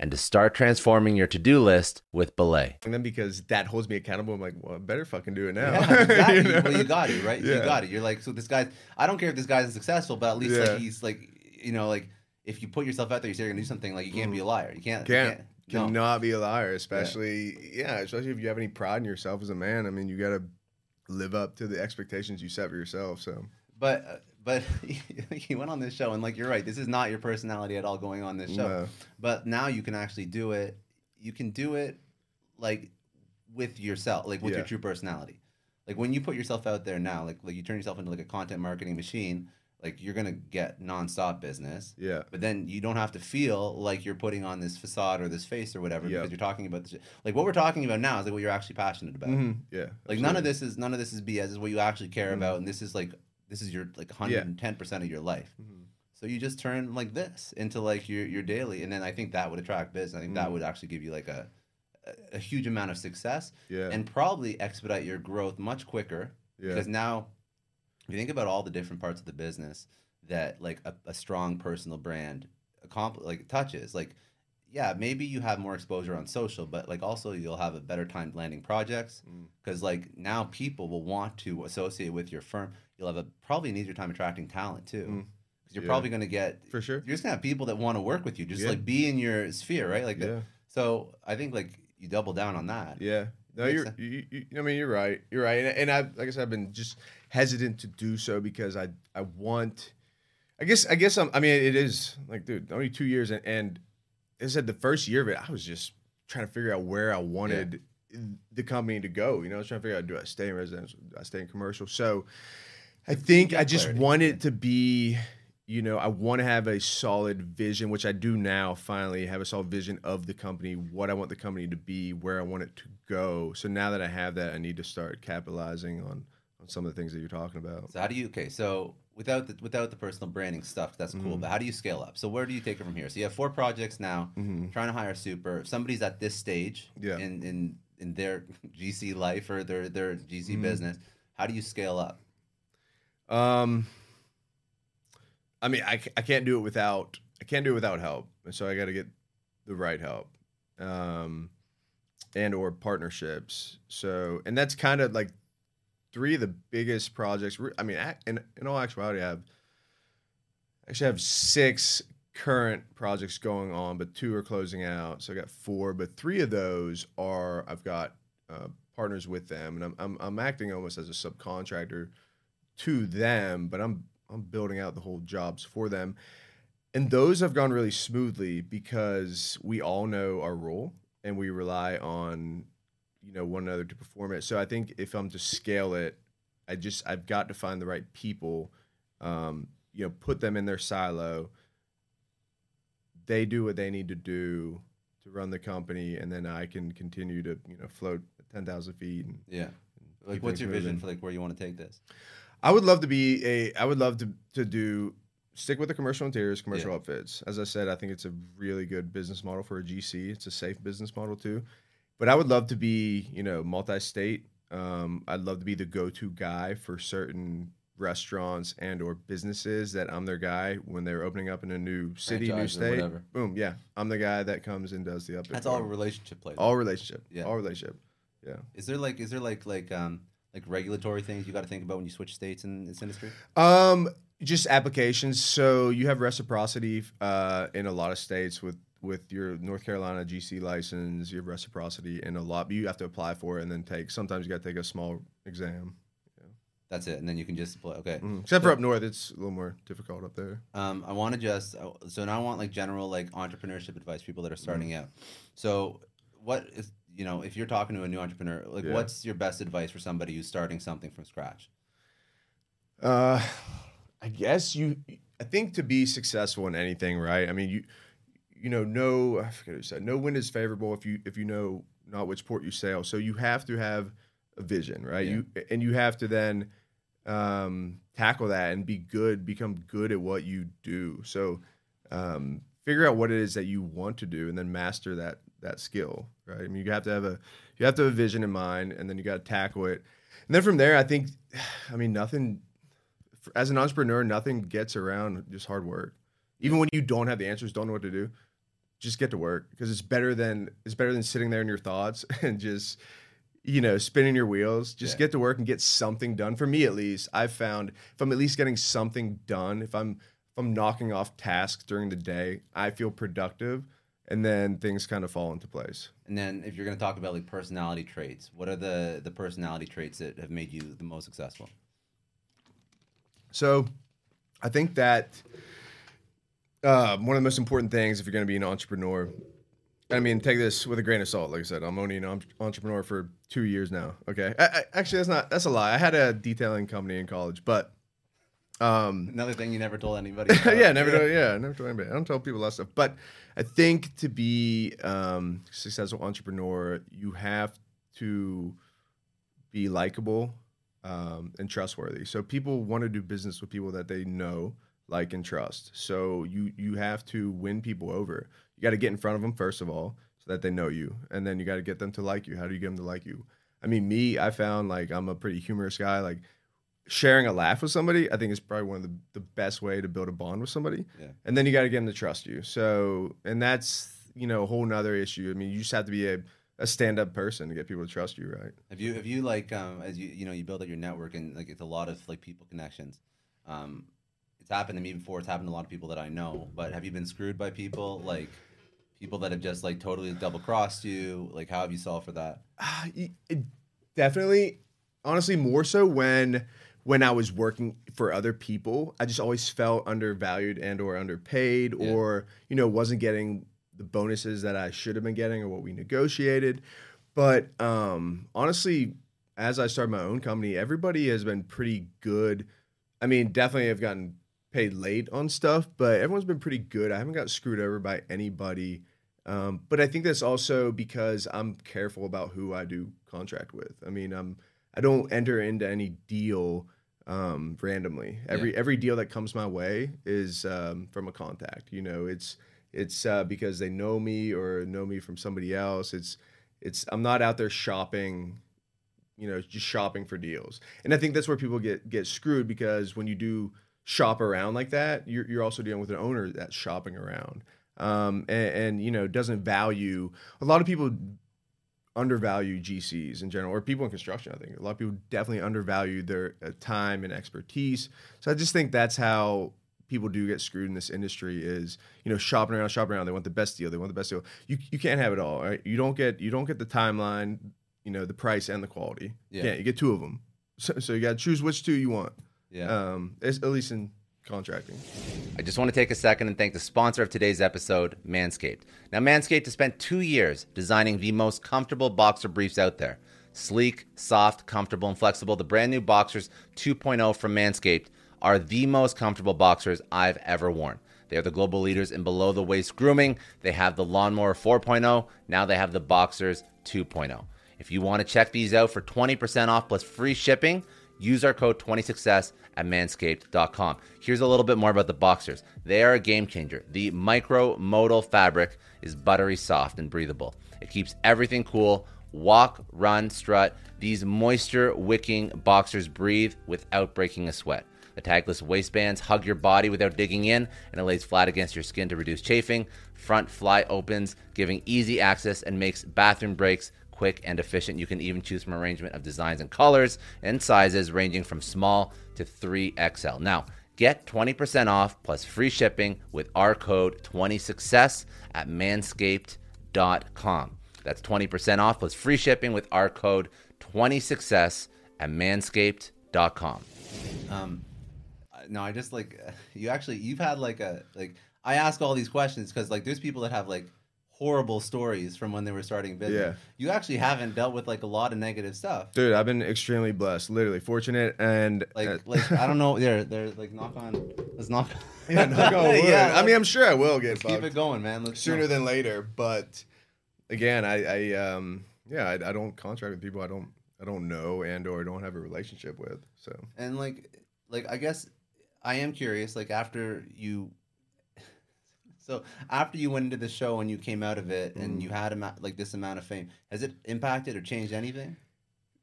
and to start transforming your to-do list with Belay. And then because that holds me accountable, I'm like, well, I better fucking do it now. Yeah, exactly. You know? Well, you got it, right? You got it. You're like, so this guy. I don't care if this guy's successful, but at least Yeah. like he's like, you know, like if you put yourself out there, you say you're gonna do something. Like you can't be a liar. You can't. you Mm. Can't no. cannot be a liar, especially yeah. especially if you have any pride in yourself as a man. I mean, you got to live up to the expectations you set for yourself. So But uh, but he went on this show and like you're right. This is not your personality at all going on this show. No. But now you can actually do it. You can do it like with yourself, like with your true personality. Like when you put yourself out there now, like like you turn yourself into like a content marketing machine. Like you're gonna get nonstop business. yeah, But then you don't have to feel like you're putting on this facade or this face or whatever Yeah. because you're talking about this. Like what we're talking about now is like what you're actually passionate about. Mhm. yeah. Like none of this is none of this is BS. This is what you actually care Mhm. about, and this is like this is your like 110 percent of your life. Mhm. So you just turn like this into like your your daily, and then I think that would attract business. I think that Mhm. would actually give you like a a- huge amount of success Yeah, and probably expedite your growth much quicker yeah, because now if you think about all the different parts of the business that like a, a strong personal brand accompli- like touches like yeah maybe you have more exposure on social but like also you'll have a better time landing projects Mm. because like now people will want to associate with your firm you'll have a probably an easier time attracting talent too Mm. because you're Yeah. probably going to get for sure. you're just gonna have people that want to work with you just Yeah. like be in your sphere right like. Yeah, so i think like you double down on that yeah. No, you're. You, you, I mean, you're right. You're right. And, and I, like I said, I've been just hesitant to do so because I, I want. I guess. I guess. I'm. I mean, it is like, dude, only two years, and, and as I said, the first year of it, I was just trying to figure out where I wanted the company to go. You know, I was trying to figure out, do I stay in residential? Do I stay in commercial? So, I think I just clarity. want it to be. You know, I want to have a solid vision, which I do now. Finally, have a solid vision of the company, what I want the company to be, where I want it to go. So now that I have that, I need to start capitalizing on on some of the things that you're talking about. So how do you okay? So without the without the personal branding stuff, that's cool. Mhm. But how do you scale up? So where do you take it from here? So you have four projects now. Mm-hmm. Trying to hire super. If somebody's at this stage Yeah. in in in their GC life or their their GC Mhm. business, how do you scale up? Um, I mean, I, I can't do it without I can't do it without help, and so I got to get the right help, um, and or partnerships. So, and that's kind of like three of the biggest projects. I mean, in in all actuality, I have actually have six current projects going on, but two are closing out. So I got four, but three of those are I've got uh, partners with them, and I'm, I'm I'm acting almost as a subcontractor to them, but I'm I'm building out the whole jobs for them. And those have gone really smoothly because we all know our role and we rely on you know one another to perform it. So I think if I'm to scale it, I just I've got to find the right people, um, you know, put them in their silo. They do what they need to do to run the company, and then I can continue to you know float ten thousand feet. And Yeah. Like, what's your vision moving. for like where you want to take this? I would love to be a. I would love to to do stick with the commercial interiors, commercial Yeah. upfits. As I said, I think it's a really good business model for a GC. It's a safe business model too. But I would love to be, you know, multi-state. Um, I'd love to be the go-to guy for certain restaurants and or businesses that I'm their guy when they're opening up in a new city, new Franchise or state. Boom, yeah, I'm the guy that comes and does the update. That's all relationship play. all relationship. Yeah. all relationship. Yeah. Is there like is there like like um like regulatory things you got to think about when you switch states in this industry? Um, just applications. So you have reciprocity uh, in a lot of states with with your North Carolina GC license. You have reciprocity in a lot. But you have to apply for it and then take. Sometimes you got to take a small exam. That's it, and then you can just play. Okay. Mhm. Except for up north, it's a little more difficult up there. Um, I want to just uh, so now I want like general like entrepreneurship advice people that are starting Mm-hmm. out. So what is you know if you're talking to a new entrepreneur, like Yeah. what's your best advice for somebody who's starting something from scratch? Uh, I guess you. I think to be successful in anything, right? I mean, you, you know, no, I forget said. No wind is favorable if you if you know not which port you sail. So you have to have a vision, right? Yeah. You and you have to then um, tackle that and be good, become good at what you do. So um, figure out what it is that you want to do, and then master that that skill, right? I mean, you have to have a you have to have a vision in mind, and then you got to tackle it. And then from there, I think, I mean, nothing as an entrepreneur, nothing gets around just hard work. Even when you don't have the answers, don't know what to do, just get to work because it's better than it's better than sitting there in your thoughts and just you know spinning your wheels. Just Yeah. get to work and get something done. For me, at least, I've found if I'm at least getting something done, if I'm if I'm knocking off tasks during the day, I feel productive, and then things kind of fall into place. And then if you're going to talk about like personality traits, what are the the personality traits that have made you the most successful? So I think that uh, one of the most important things if you're going to be an entrepreneur, I mean, take this with a grain of salt. Like I said, I'm only an en- entrepreneur for two years now. Okay, I, I, actually, that's not that's a lie. I had a detailing company in college, but um, Another thing you never told anybody. yeah, never do, yeah, never told anybody. I don't tell people that stuff. But I think to be um, successful entrepreneur, you have to be likable um, and trustworthy. So people want to do business with people that they know, like, and trust. So you you have to win people over. You got to get in front of them first of all, so that they know you, and then you got to get them to like you. How do you get them to like you? I mean, me, I found like I'm a pretty humorous guy. Like sharing a laugh with somebody, I think is probably one of the, the best way to build a bond with somebody. Yeah. And then you got to get them to trust you. So, and that's, you know, a whole nother issue. I mean, you just have to be a, a stand up person to get people to trust you, right? Have you have you like um as you you know you build up your network and like it's a lot of like people connections. Um, it's happened to me before. It's happened to a lot of people that I know. But have you been screwed by people like people that have just like totally double crossed you? Like how have you solved for that? It- definitely, honestly, more so when when I was working for other people, I just always felt undervalued and or underpaid, Yeah. or you know, wasn't getting the bonuses that I should have been getting or what we negotiated. But um, honestly, as I started my own company, everybody has been pretty good. I mean, definitely I've gotten paid late on stuff, but everyone's been pretty good. I haven't got screwed over by anybody. Um, but I think that's also because I'm careful about who I do contract with. I mean, I'm I don't enter into any deal um, randomly. Every every deal that comes my way is um, from a contact. You know, it's it's uh, because they know me or know me from somebody else. It's it's I'm not out there shopping, you know, just shopping for deals. And I think that's where people get get screwed because when you do shop around like that, you're you're also dealing with an owner that's shopping around. Um, and, and you know doesn't value a lot of people undervalue GCs in general, or people in construction. I think a lot of people definitely undervalue their uh, time and expertise. So I just think that's how people do get screwed in this industry is you know shopping around, shopping around. They want the best deal. They want the best deal. You you can't have it all. Right? You don't get you don't get the timeline, you know, the price and the quality. Yeah. Yeah, you get two of them. So, so you got to choose which two you want. Yeah. Um, it's- at least in contracting. I just want to take a second and thank the sponsor of today's episode, Manscaped. Now, Manscaped has spent two years designing the most comfortable boxer briefs out there. Sleek, soft, comfortable, and flexible. The brand new Boxers 2.0 from Manscaped are the most comfortable boxers I've ever worn. They are the global leaders in below the waist grooming. They have the Lawnmower 4.0. Now they have the Boxers 2.0. If you want to check these out for 20% off plus free shipping, use our code 20success at manscaped.com. Here's a little bit more about the boxers. They are a game changer. The micro modal fabric is buttery soft and breathable. It keeps everything cool. Walk, run, strut. These moisture wicking boxers breathe without breaking a sweat. The tagless waistbands hug your body without digging in, and it lays flat against your skin to reduce chafing. Front fly opens, giving easy access and makes bathroom breaks quick and efficient. You can even choose from arrangement of designs and colors and sizes ranging from small to 3XL. Now, get 20% off plus free shipping with our code 20success at manscaped.com. That's 20% off plus free shipping with our code 20success at manscaped.com. Um, no, I just like you actually you've had like a like I ask all these questions because like there's people that have like horrible stories from when they were starting business. Yeah. You actually haven't dealt with like a lot of negative stuff. Dude, I've been extremely blessed, literally fortunate, and Like uh, like I don't know. They're they're like knock on. Let's knock. yeah, knock on wood. Yeah, I mean, I'm sure I will get let's keep it going, man. Let's sooner than later. But again, I, I um, yeah, I, I don't contract with people I don't, I don't know and or don't have a relationship with. So and like like I guess I am curious. Like after you. So after you went into the show and you came out of it and you had amount, like this amount of fame, has it impacted or changed anything?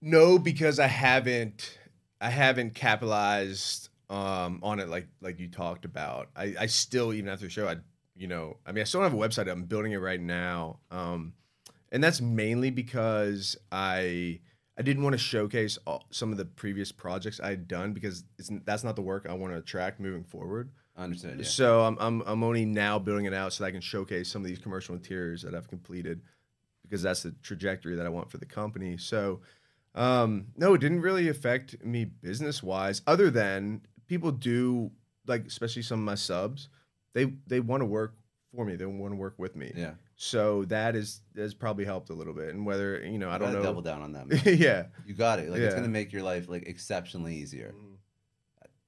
no, because I haven't, I haven't capitalized um on it like like you talked about. I, I still even after the show, I, you know, I mean, I still don't have a website. I'm building it right now. Um, and that's mainly because I I didn't want to showcase all, some of the previous projects I had done because it's that's not the work I want to attract moving forward. Understood. Yeah. So I'm, I'm I'm only now building it out so that I can showcase some of these commercial interiors that I've completed because that's the trajectory that I want for the company. So um, no, it didn't really affect me business wise, other than people do like especially some of my subs, they they want to work for me. They want to work with me. Yeah. So that is has probably helped a little bit. And whether you know, I don't know. Double down on that. Yeah. You got it. Like it's gonna make your life like exceptionally easier.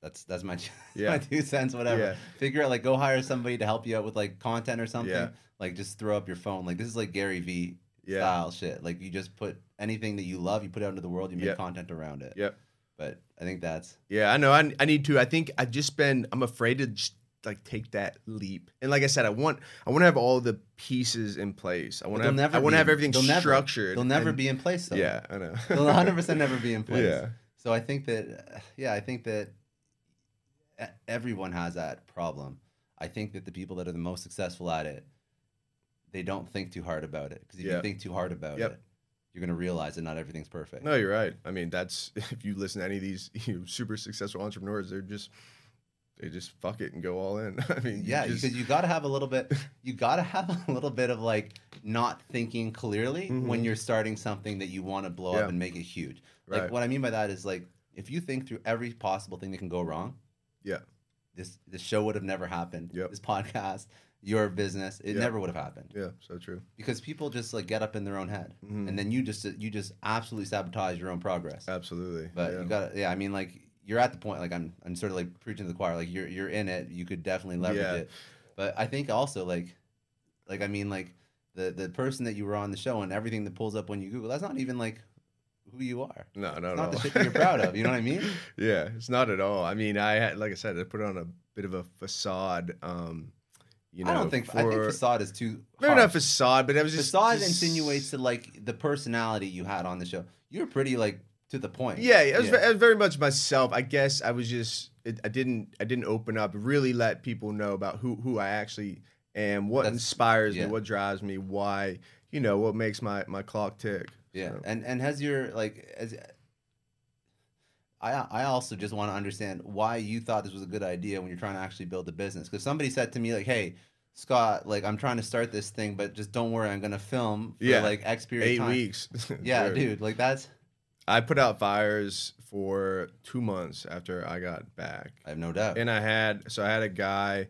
That's that's my Yeah. my two cents. Whatever. Yeah. Figure out like go hire somebody to help you out with like content or something. Yeah. Like just throw up your phone. Like this is like Gary V Yeah. style shit. Like you just put anything that you love, you put it out into the world, you make Yep. content around it. Yep. But I think that's Yeah, I know. I, I need to. I think I've just been. I'm afraid to just like take that leap. And like I said, I want. I want to have all the pieces in place. I want to have. never I want to have everything they'll never- structured. They'll never and- be in place though. Yeah, I know. They'll 100 percent never be in place. Yeah. So I think that, yeah, I think that everyone has that problem. I think that the people that are the most successful at it, they don't think too hard about it. Because if Yeah. you think too hard about Yep. it, you're gonna realize that not everything's perfect. No, you're right. I mean, that's if you listen to any of these you know, super successful entrepreneurs, they're just they just fuck it and go all in. I mean, yeah, because you got to have a little bit. You got to have a little bit of like not thinking clearly when Mhm. you're starting something that you want to blow Yeah. up and make it huge. Like what I mean by that is like if you think through every possible thing that can go wrong, Yeah. this this show would have never happened. Yep. This podcast, your business, it Yeah. never would have happened yeah, so true. because people just like get up in their own head, Mhm. and then you just you just absolutely sabotage your own progress. Absolutely. But yeah. you got yeah. I mean, like you're at the point. Like I'm I'm sort of like preaching to the choir. Like you're you're in it. You could definitely leverage Yeah. it. But I think also like like I mean like the the person that you were on the show and everything that pulls up when you Google. That's not even like who you are. no, no, no. not the shit that you're proud of. You know what I mean? yeah, it's not at all. I mean, I had, like I said, I put on a bit of a facade. Um, you know, I don't think I think facade is too. maybe not harsh. facade, but it was just facade just- insinuates to like the personality you had on the show. You were pretty like to the point. Yeah, it was, Yeah. was very much myself. I guess I was just it, I didn't I didn't open up, really let people know about who who I actually am, what That's- inspires yeah. me, what drives me, why you know what makes my my clock tick. Yeah, So, and and has your like as I I also just want to understand why you thought this was a good idea when you're trying to actually build a business. Because somebody said to me like, "Hey, Scott, like I'm trying to start this thing, but just don't worry, I'm gonna film for Yeah. like X period eight time." weeks. Yeah, Dude. dude, like that's I put out fires for two months after I got back. I have no doubt. and I had so I had a guy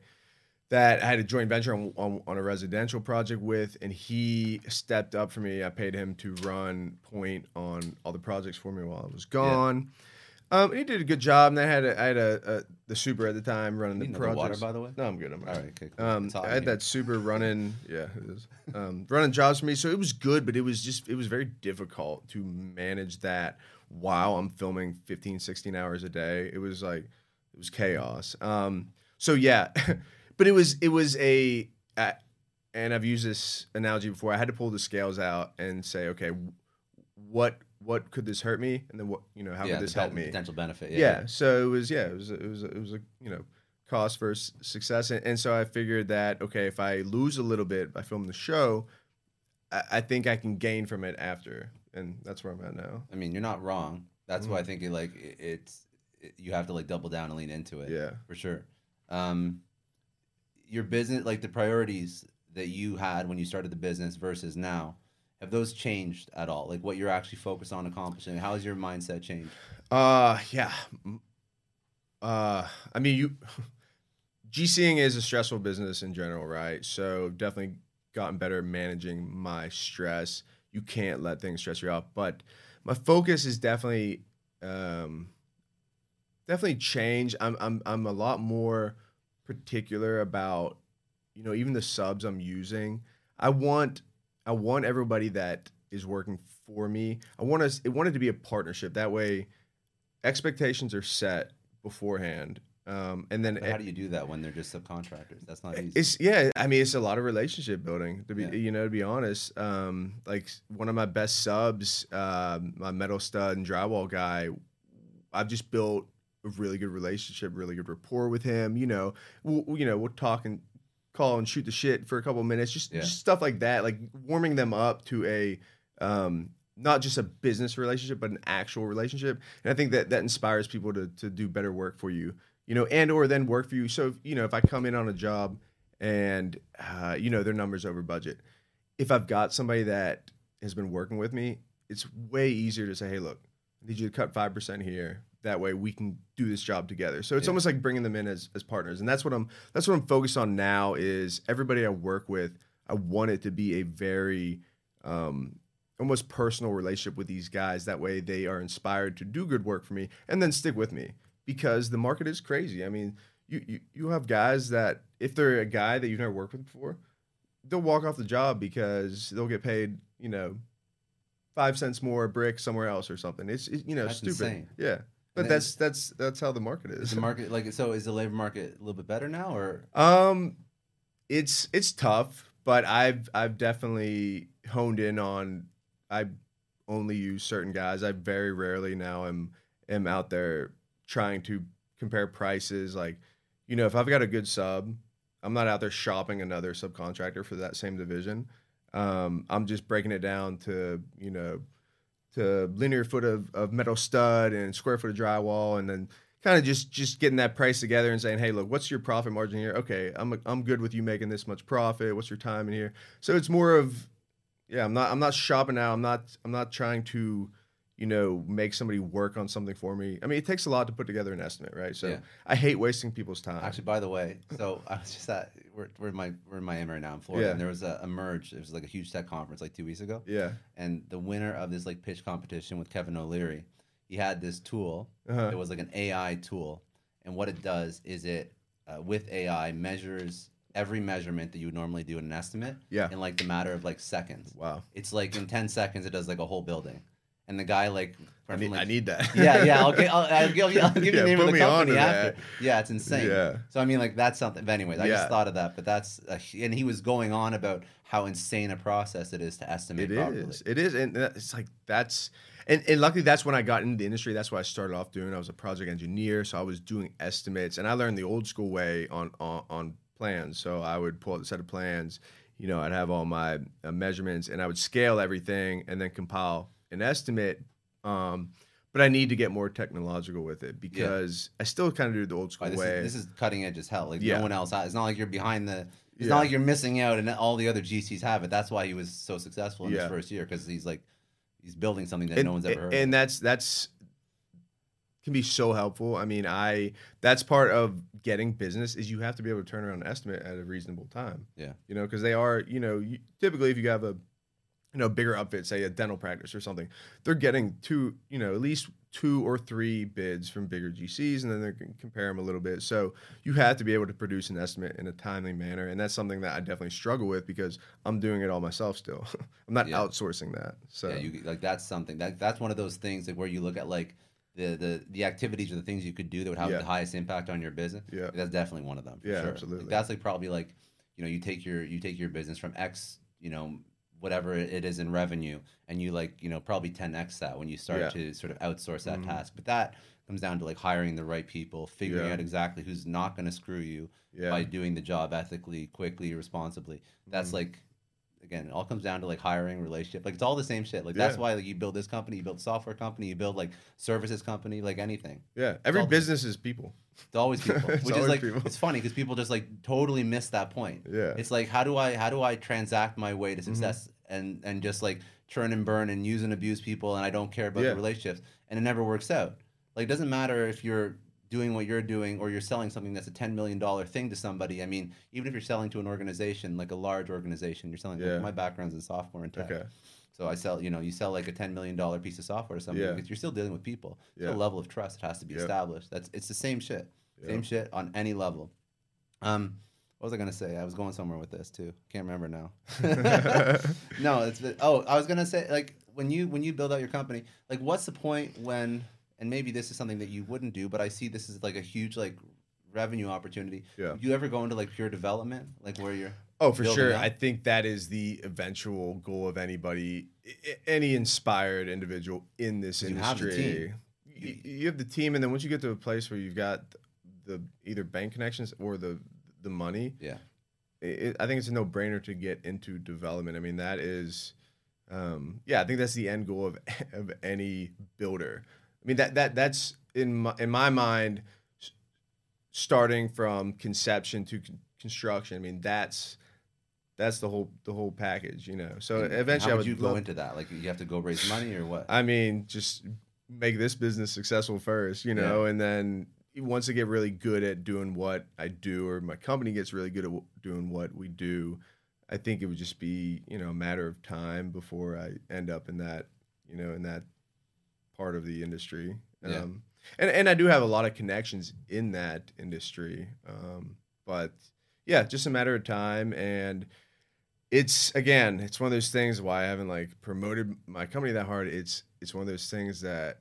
that I had a joint venture on, on, on a residential project with, and he stepped up for me. I paid him to run point on all the projects for me while I was gone. Um, and he did a good job. And I had a, I had a, a the super at the time running You the projects. water, by the way? No, I'm good. I'm All right, okay, cool. Um, I had here. that super running. Yeah. Um, running jobs for me, so it was good, but it was just it was very difficult to manage that while I'm filming 15, 16 hours a day. It was like it was chaos. Um, so yeah, but it was it was a, uh, and I've used this analogy before. I had to pull the scales out and say, okay, what what could this hurt me, and then what you know how yeah, could this help me? Potential benefit. yeah. Yeah. so it was yeah it was it was it was a you know cost versus success and, and so i figured that okay if i lose a little bit by filming the show I, I think i can gain from it after and that's where i'm at now I mean, you're not wrong. That's why I think it, like it, it's it, you have to like double down and lean into it. yeah for sure. Um, your business, like the priorities that you had when you started the business versus now, have those changed at all? Like what you're actually focused on accomplishing? How has your mindset changed? uh yeah uh i mean you gcing is a stressful business in general right so definitely gotten better at managing my stress you can't let things stress you out but my focus is definitely um definitely changed i'm i'm i'm a lot more particular about you know even the subs i'm using i want i want everybody that is working for me i want us it wanted to be a partnership that way expectations are set beforehand um and then But how do you do that when they're just subcontractors? That's not easy. it's yeah. I mean, it's a lot of relationship building. To be Yeah. you know, to be honest, um, like one of my best subs, um, my metal stud and drywall guy, I've just built a really good relationship, really good rapport with him. You know, we'll, you know, we'll talk and call and shoot the shit for a couple of minutes, just Yeah. just stuff like that, like warming them up to a. Um, not just a business relationship, but an actual relationship, and I think that that inspires people to to do better work for you you know, and or then work for you. So, you know, if I come in on a job and uh, you know their numbers over budget, if I've got somebody that has been working with me, it's way easier to say, "Hey, look, I need you to cut five percent here." That way, we can do this job together. So it's Yeah. almost like bringing them in as as partners, and that's what I'm that's what I'm focused on now. Is everybody I work with, I want it to be a very um, almost personal relationship with these guys. That way, they are inspired to do good work for me and then stick with me because the market is crazy. I mean, you, you you have guys that if they're a guy that you've never worked with before, they'll walk off the job because they'll get paid, you know, five cents more a brick somewhere else or something. It's it, you know That's stupid. insane. Yeah, but that's that's that's how the market Is is. the market like so? Is the labor market a little bit better now, or Um, it's it's tough, but I've I've definitely honed in on I only use certain guys. I very rarely now am am out there trying to compare prices. Like, you know, if I've got a good sub, I'm not out there shopping another subcontractor for that same division. Um, I'm just breaking it down to you know to linear foot of, of metal stud and square foot of drywall, and then kind of just just getting that price together and saying, hey, look, what's your profit margin here? Okay, I'm I'm good with you making this much profit. What's your time in here? So it's more of yeah, I'm not I'm not shopping out. I'm not I'm not trying to you know make somebody work on something for me. I mean, it takes a lot to put together an estimate, right? So Yeah. I hate wasting people's time. actually? By the way, so I was just at we're we're in my we're in Miami right now in Florida, Yeah. and there was a, a merge. It was like a huge tech conference like two weeks ago. yeah. and the winner of this like pitch competition with Kevin O'Leary, he had this tool. Uh-huh. It was like an AI tool, and what it does is it uh, with AI measures every measurement that you would normally do in an estimate. Yeah. In like the matter of like seconds. Wow. It's like in ten seconds it does like a whole building, and the guy like. I need, like- I need that. yeah, yeah. I'll, get, I'll, I'll give you, I'll give you Yeah, the name of the company after. that. Yeah, it's insane. Yeah. So I mean, like that's something. But anyways, I just thought of that. But that's a, and he was going on about how insane a process it is to estimate It properly. is. It is, and it's like that's, and, and luckily that's when I got into the industry. That's what I started off doing. I was a project engineer, so I was doing estimates, and I learned the old school way on on, on plans. So I would pull out a set of plans. You know, I'd have all my uh, measurements, and I would scale everything, and then compile an estimate. Um, but I need to get more technological with it because I still kind of do the old school this, way. is, this is cutting edge as hell. Like Yeah. no one else. Has. It's not like you're behind the. It's Yeah. not like you're missing out, and all the other GCs have it. That's why he was so successful in Yeah. his first year because he's like, he's building something that and, no one's ever heard. and of. that's that's can be so helpful. I mean, I that's part of getting business is you have to be able to turn around an estimate at a reasonable time. Yeah. You know, because they are, you know, you, typically if you have a you know bigger outfit, say a dental practice or something, they're getting two, you know, at least two or three bids from bigger GCs, and then they can compare them a little bit. So you have to be able to produce an estimate in a timely manner, and that's something that I definitely struggle with because I'm doing it all myself still. I'm not Yeah. outsourcing that. So Yeah, you like that's something that that's one of those things like where you look at like the the the activities or the things you could do that would have Yeah. the highest impact on your business. Yeah. that's definitely one of them. For Yeah, sure. absolutely. Like, that's like probably like you know you take your you take your business from X you know whatever it is in revenue and you like you know probably 10x that when you start Yeah. to sort of outsource that Mhm. task but that comes down to like hiring the right people figuring Yeah. out exactly who's not going to screw you yeah, by doing the job ethically, quickly, responsibly. That's Mhm. like, again, it all comes down to like hiring, relationship. Like it's all the same shit. Like that's Yeah. why like you build this company, you build a software company, you build like services company, like anything. yeah. Every business is people. It's always people, It's which is always like people. it's funny because people just like totally miss that point. Yeah, It's like how do I how do I transact my way to Mm-hmm. success and and just like churn and burn and use and abuse people and I don't care about Yeah. the relationships and it never works out. Like it doesn't matter if you're doing what you're doing or you're selling something that's a 10 million dollar thing to somebody. I mean, even if you're selling to an organization like a large organization, you're selling like, Yeah. my background's in software and tech. okay, So I sell, you know, you sell like a 10 million dollar piece of software to somebody Yeah. because you're still dealing with people. Yeah. a level of trust has to be Yep. established. That's it's the same shit. Yeah. Same shit on any level. Um, what was I gonna say? I was going somewhere with this too. Can't remember now. no, it's oh, I was gonna say like when you when you build out your company, like what's the point when and maybe this is something that you wouldn't do, but I see this as like a huge like revenue opportunity. Yeah. Do you ever go into like pure development, like where you're Oh, for sure. up. I think that is the eventual goal of anybody, any inspired individual in this You have industry. team. You, you have the team, and then once you get to a place where you've got the either bank connections or the the money, yeah it, I think it's a no brainer to get into development. I mean, that is, um, yeah, I think that's the end goal of of any builder. I mean that that that's in my in my mind, starting from conception to con- construction. I mean that's that's the whole the whole package, you know. So And- eventually, how I would would you go love- into that? Like you have to go raise money or what? I mean, just make this business successful first, you know, and then once I get really good at doing what I do, or my company gets really good at w- doing what we do, I think it would just be, you know, a matter of time before I end up in that, you know, in that part of the industry. Yeah. Um, and and I do have a lot of connections in that industry, um, but yeah, just a matter of time and it's again it's one of those things why i haven't like promoted my company that hard it's it's one of those things that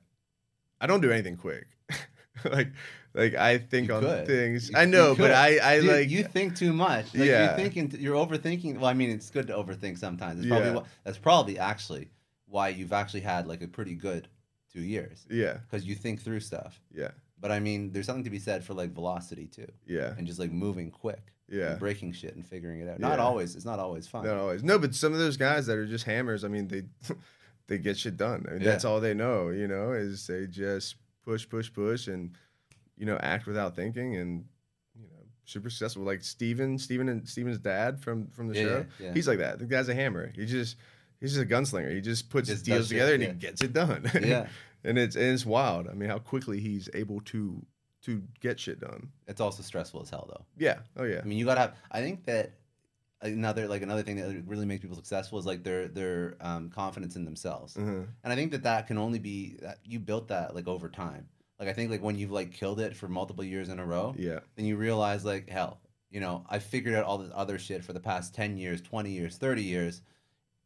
i don't do anything quick like like i think You on could. things You- i know but i i Dude, like you think too much. Like, Yeah. you're thinking, you're overthinking. Well, I mean, it's good to overthink sometimes. It's probably Yeah. that's probably actually why you've actually had like a pretty good two years yeah because you think through stuff. yeah But I mean, there's something to be said for like velocity too, yeah and just like moving quick, yeah and breaking shit and figuring it out. Not Yeah. always. It's not always fun. not always no but some of those guys that are just hammers i mean they they get shit done i mean Yeah. that's all they know you know is they just push push push and you know act without thinking and you know super successful like steven steven and steven's dad from from the Yeah, show yeah, yeah. he's like that the guy's a hammer he just he's just a gunslinger he just puts Just deals together and he gets it done Yeah, and it's and it's wild i mean how quickly he's able to to get shit done it's also stressful as hell though. yeah oh yeah I mean, you gotta have. I think that another like another thing that really makes people successful is like their their um, confidence in themselves. uh-huh. And I think that that can only be that you built that like over time. Like I think like when you've like killed it for multiple years in a row, yeah then you realize like hell, you know, I figured out all this other shit for the past 10 years, 20 years, 30 years.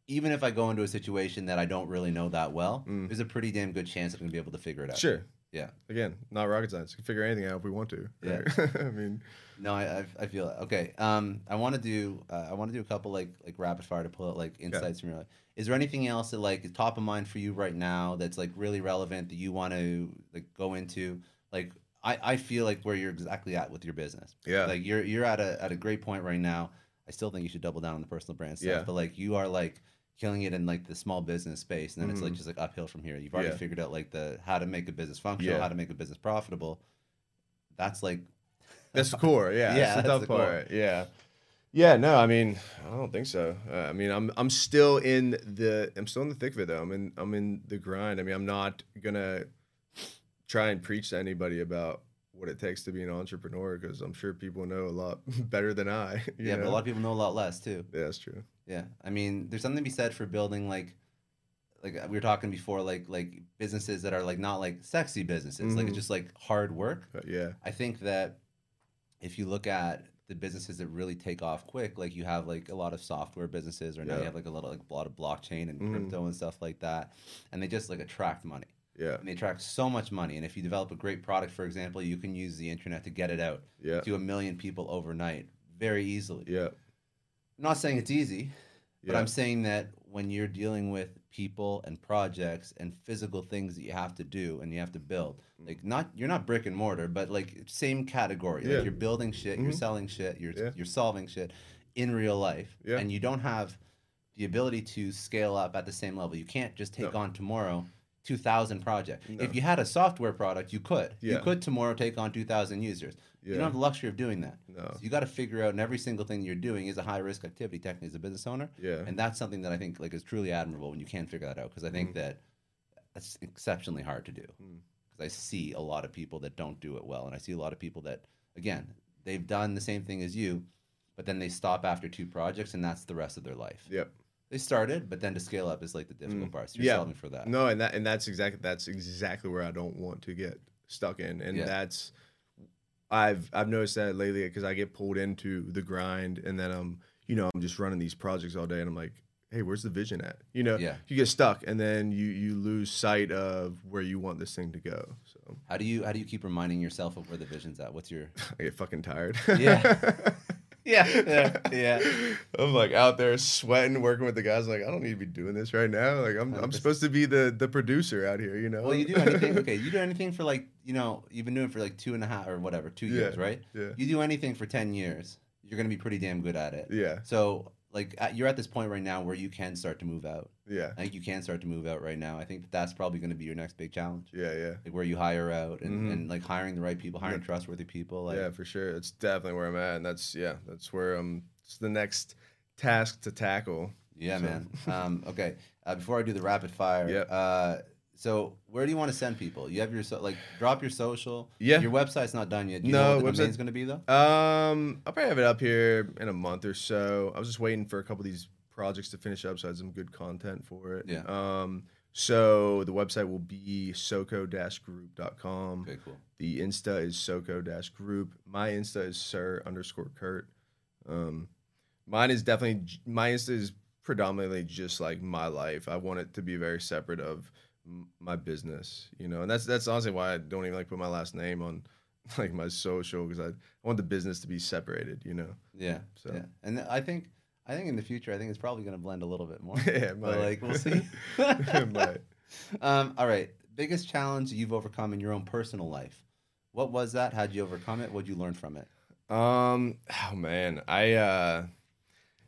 Even if I go into a situation that I don't really know that well, Mm. there's a pretty damn good chance I'm going to be able to figure it out. sure Yeah. again not rocket science we can figure anything out if we want to Yeah. i mean No, I I, feel it. Okay. Um I want to do uh, I want to do a couple like like rapid fire to pull out like insights from your life. Is there anything else that like is top of mind for you right now that's like really relevant that you want to like go into? Like I, I feel like where you're exactly at with your business. Yeah. Like you're you're at a at a great point right now. I still think you should double down on the personal brand stuff. Yeah. But like you are like killing it in like the small business space, and then it's like Mhm. just like uphill from here. You've already Yeah. figured out like the how to make a business functional, Yeah. how to make a business profitable. That's like That's the core. Yeah, Yeah, that's the that's tough the core. Yeah, yeah. No, I mean, I don't think so. Uh, I mean, I'm I'm still in the I'm still in the thick of it though. I'm in I'm in the grind. I mean, I'm not gonna try and preach to anybody about what it takes to be an entrepreneur because I'm sure people know a lot better than I. Yeah, but a lot of people know a lot less too. Yeah, that's true. Yeah, I mean, there's something to be said for building like, like we were talking before, like like businesses that are like not like sexy businesses, like Mhm. it's just like hard work. But yeah, I think that if you look at the businesses that really take off quick, like you have like a lot of software businesses, or now you have like a lot of like a lot of blockchain and Mhm. crypto and stuff like that, and they just like attract money. yeah, And they attract so much money. And if you develop a great product, for example, you can use the internet to get it out yeah, to a million people overnight very easily. yeah, I'm not saying it's easy, but. I'm saying that when you're dealing with people and projects and physical things that you have to do and you have to build, Mm. like not you're not brick and mortar, but like same category. Yeah. Like you're building shit, you're Mhm. selling shit, you're Yeah. you're solving shit in real life, Yeah. and you don't have the ability to scale up at the same level. You can't just take No. on tomorrow. 2000 projects. No. If you had a software product, you could. You could tomorrow take on 2000 users. You don't have the luxury of doing that. no, So you got to figure out, and every single thing you're doing is a high risk activity, technically, as a business owner. yeah, And that's something that I think like is truly admirable when you can figure that out, because I think Mhm. that that's exceptionally hard to do. Mm. Because I see a lot of people that don't do it well, and I see a lot of people that, again, they've done the same thing as you, but then they stop after two projects, and that's the rest of their life. yep. They started, but then to scale up is like the difficult Mm. part. So you're Yeah. solving for that. No, and that and that's exactly that's exactly where I don't want to get stuck in, and Yeah. that's I've I've noticed that lately because I get pulled into the grind, and then I'm you know I'm just running these projects all day, and I'm like, hey, where's the vision at? You know, Yeah. you get stuck, and then you you lose sight of where you want this thing to go. So How do you how do you keep reminding yourself of where the vision's at? What's your I get fucking tired. Yeah. Yeah, yeah, yeah. I'm like out there sweating, working with the guys. Like I don't need to be doing this right now. Like I'm, I'm supposed to be the the producer out here. You know. Well, you do anything. Okay, you do anything for like you know you've been doing it for like two and a half or whatever two Yeah. years, right? Yeah. You do anything for ten years, you're gonna be pretty damn good at it. Yeah. So like at, you're at this point right now where you can start to move out. Yeah. I think you can start to move out right now. I think that that's probably going to be your next big challenge, Yeah. Yeah. like where you hire out and, Mhm. and like hiring the right people, hiring Yeah. trustworthy people. Like, yeah, for sure. It's definitely where I'm at, and that's yeah, that's where I'm. It's the next task to tackle. yeah, So- man. Um, okay, uh, before I do the rapid fire, Yep. uh, so where do you want to send people? You have your so, like drop your social. Yeah. Your website's not done yet. Do you No, know what the website- domain's going to be though? Um, I'll probably have it up here in a month or so. I was just waiting for a couple of these projects to finish up, so I had some good content for it. Yeah. Um, so the website will be soco-group.com. Okay, cool. The Insta is soco-group. My Insta is sir underscore Kurt. Um, mine is definitely my Insta is predominantly just like my life. I want it to be very separate of m- my business, you know, and that's that's honestly why I don't even like put my last name on like my social because I, I want the business to be separated, you know. Yeah. So. yeah. And I think I think in the future I think it's probably going to blend a little bit more. yeah, But like we'll see. Um, all right. Biggest challenge you've overcome in your own personal life. What was that? How'd you overcome it? What'd you learn from it? Um, oh man, I uh,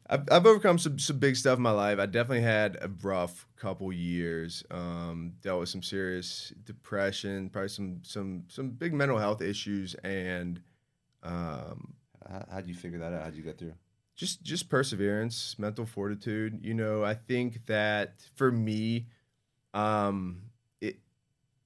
I've, I've overcome some some big stuff in my life. I definitely had a rough couple years. Um, dealt with some serious depression, probably some some some big mental health issues, and um, How, how'd you figure that out? How'd you get through? Just just perseverance, mental fortitude. You know, I think that for me, um, it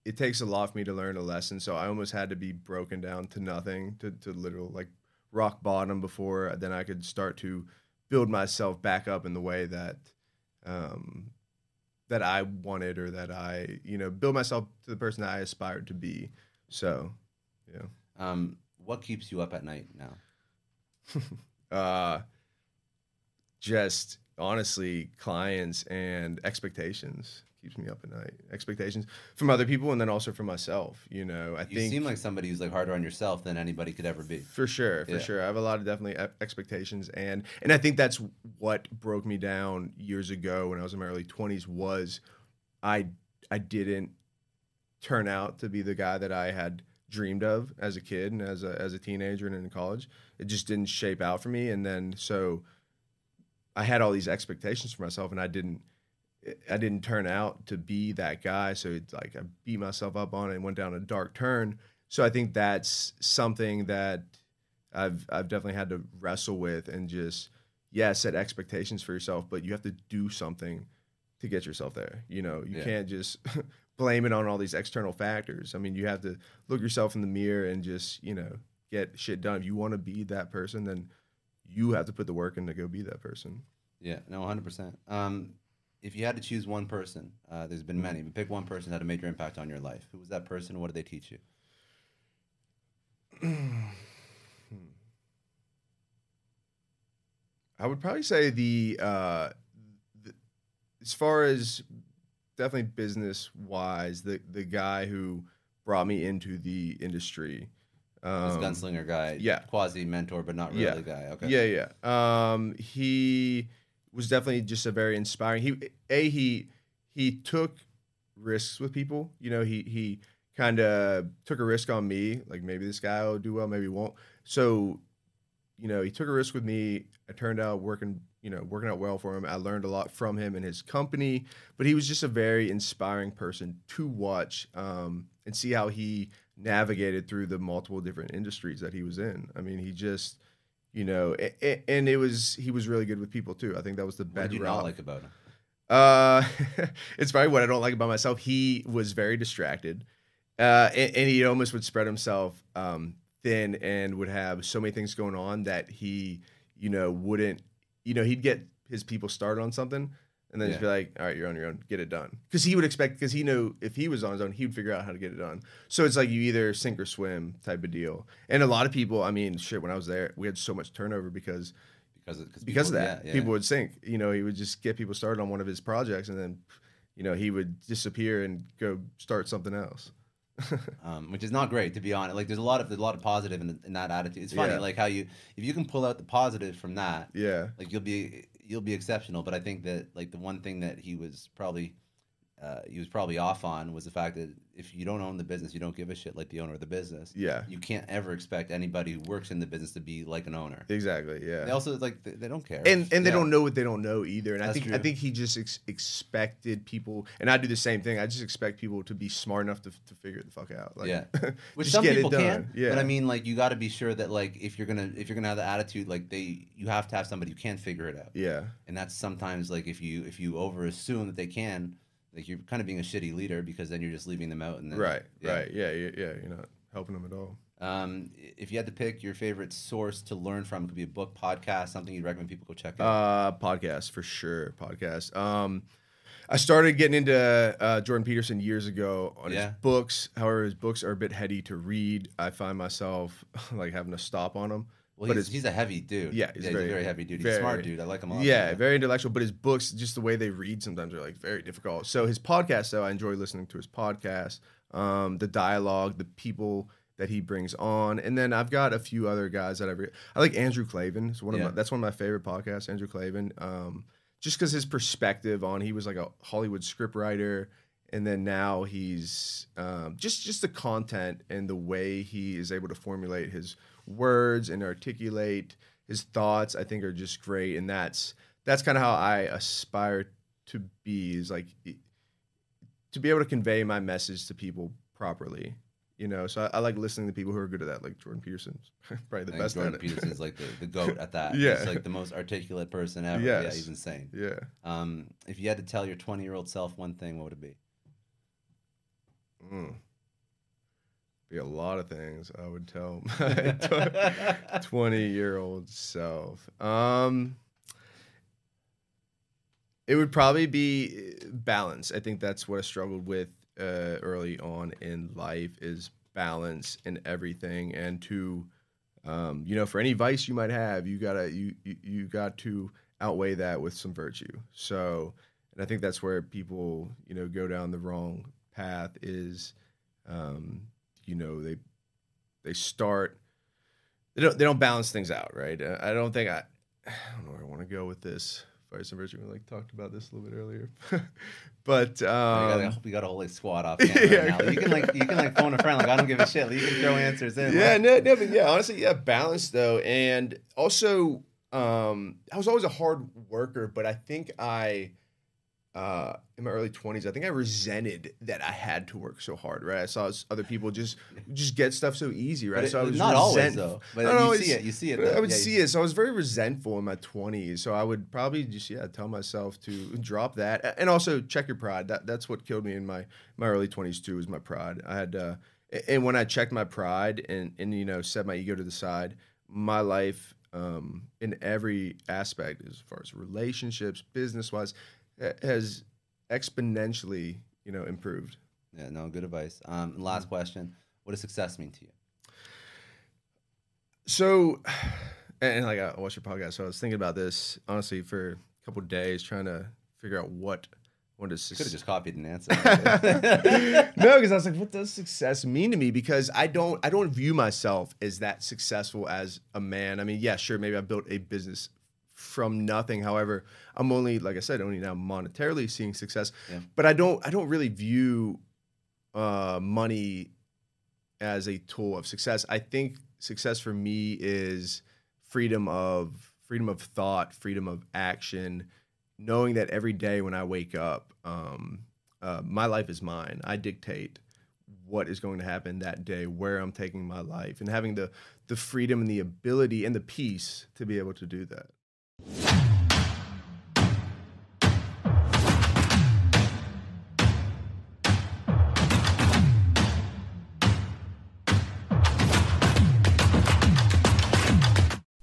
it takes a lot for me to learn a lesson. So I almost had to be broken down to nothing, to to literal like rock bottom before then I could start to build myself back up in the way that um that I wanted or that I, you know, build myself to the person that I aspired to be. So, yeah. Um, what keeps you up at night now? uh just honestly clients and expectations keeps me up at night expectations from other people and then also from myself you know i You think you seem like somebody who's like harder on yourself than anybody could ever be. for sure for Yeah. sure i have a lot of definitely expectations and and i think that's what broke me down years ago when i was in my early 20s was i i didn't turn out to be the guy that i had dreamed of as a kid and as a as a teenager and in college it just didn't shape out for me and then so i had all these expectations for myself and i didn't i didn't turn out to be that guy so it's like i beat myself up on it and went down a dark turn so i think that's something that i've i've definitely had to wrestle with and just yeah set expectations for yourself but you have to do something to get yourself there. You know, you Yeah. can't just blame it on all these external factors. I mean, you have to look yourself in the mirror and just, you know, get shit done. If you want to be that person, then you have to put the work in to go be that person. Yeah, no, 100%. Um, if you had to choose one person, uh, there's been many, but pick one person that had a major impact on your life. Who was that person? What did they teach you? I would probably say the, uh, the as far as definitely business wise, the the guy who brought me into the industry. This Um, gunslinger guy, yeah. quasi mentor, but not really Yeah. guy. Okay, Yeah, yeah. Um, he was definitely just a very inspiring. He a he he took risks with people. You know, he he kind of took a risk on me. Like maybe this guy will do well, maybe he won't. So, you know, he took a risk with me. It turned out working, you know, working out well for him. I learned a lot from him and his company. But he was just a very inspiring person to watch um, and see how he navigated through the multiple different industries that he was in. I mean, he just you know, a- a- and it was he was really good with people too. I think that was the What best. did you not like about him? Uh, it's probably what I don't like about myself. He was very distracted, uh, and, and he almost would spread himself um, thin and would have so many things going on that he, you know, wouldn't, you know, he'd get his people started on something. And then just be like, all right, you're on your own, get it done. Because he would expect, because he knew if he was on his own, he would figure out how to get it done. So it's like you either sink or swim type of deal. And a lot of people, I mean, shit, when I was there, we had so much turnover because Because of, because people- of that, yeah, yeah. people would sink. You know, he would just get people started on one of his projects, and then, you know, he would disappear and go start something else. um, which is not great to be honest. Like there's a lot of there's a lot of positive in, in that attitude. It's funny, Yeah. like how you if you can pull out the positive from that, Yeah, like you'll be you'll be exceptional. But I think that like the one thing that he was probably uh, he was probably off on was the fact that if you don't own the business, you don't give a shit like the owner of the business. yeah, You can't ever expect anybody who works in the business to be like an owner. exactly. Yeah, They also like they, they don't care. and and they Yeah. don't know what they don't know either. And I That's think I think he just ex- expected people, and I do the same thing. I just expect people to be smart enough to, to figure the fuck out. Like, Yeah. Which some get it people done. can. Yeah, But I mean, like, you got to be sure that, like, if you're gonna if you're gonna have the attitude, like, they you have to have somebody who can figure it out. yeah, And that's sometimes like if you if you over assume that they can, like you're kind of being a shitty leader because then you're just leaving them out. And then, right, yeah. right, yeah, yeah, yeah. You're not helping them at all. Um, if you had to pick your favorite source to learn from, it could be a book, podcast, something you'd recommend people go check out. Uh, podcast for sure. Podcast. Um, I started getting into uh, Jordan Peterson years ago on Yeah. his books. However, his books are a bit heady to read. I find myself like having to stop on them. Well, but he's, he's a heavy dude. Yeah, he's he's, very- a very heavy dude. He's very- smart dude. I like him a lot. Yeah, very intellectual. But his books, just the way they read, sometimes are like very difficult. So his podcast, though, I enjoy listening to his podcast. Um, the dialogue, the people that he brings on, and then I've got a few other guys that I re- I like. Andrew Klavan is one of Yeah. my, that's one of my favorite podcasts. Andrew Klavan, um, just because his perspective on he was like a Hollywood scriptwriter, and then now he's um, just just the content and the way he is able to formulate his words and articulate his thoughts i think are just great and that's that's kind of how i aspire to be is like to be able to convey my message to people properly you know so i, I like listening to people who are good at that like jordan peterson's probably the best Jordan at it Peterson's like the, the goat at that. Yeah. He's like the most articulate person ever. Yeah, Yes. he's insane. yeah Um, if you had to tell your 20 year old self one thing, what would it be? mm. Be a lot of things i would tell my 20 year old self. Um it would probably be uh, balance. I think that's what i struggled with uh, early on in life is balance in everything and to um, you know for any vice you might have you gotta you, you got to outweigh that with some virtue. So and i think that's where people you know go down the wrong path is um, you know they they start they don't they don't balance things out right Uh, i don't think i i don't know where i want to go with this vice and virtue we like talked about this a little bit earlier but um, got a, we got a whole squad off Yeah. right now. You can like you can like phone a friend like I don't give a shit. Like, you can throw answers in. yeah, like- no, no, but yeah, honestly, yeah, balance though, and also, um, I was always a hard worker, but I think I, uh, in my early 20s, I think I resented that I had to work so hard, right? I saw other people just just get stuff so easy, right? It- so I was not always, resent- though. But you no, see it, you see it, though. I would Yeah, see it. So I was very resentful in my 20s. So I would probably just yeah tell myself to drop that and also check your pride. That that's what killed me in my my early 20s too. Was my pride. I had uh, and when I checked my pride and and you know set my ego to the side, my life um, in every aspect, as far as relationships, business wise, has exponentially you know improved. Yeah, no, good advice. Um, and last question: What does success mean to you? So, and, and, like I watched your podcast, so I was thinking about this honestly for a couple days, trying to figure out what what does Could have just copied an answer. no, because I was like, what does success mean to me? Because I don't I don't view myself as that successful as a man. I mean, yeah, sure, maybe I built a business from nothing. However, I'm only like I said, only now monetarily seeing success. Yeah. But I don't I don't really view uh, money as a tool of success. I think success for me is freedom of freedom of thought, freedom of action, knowing that every day when I wake up, um, uh, my life is mine. I dictate what is going to happen that day, where I'm taking my life, and having the the freedom and the ability and the peace to be able to do that you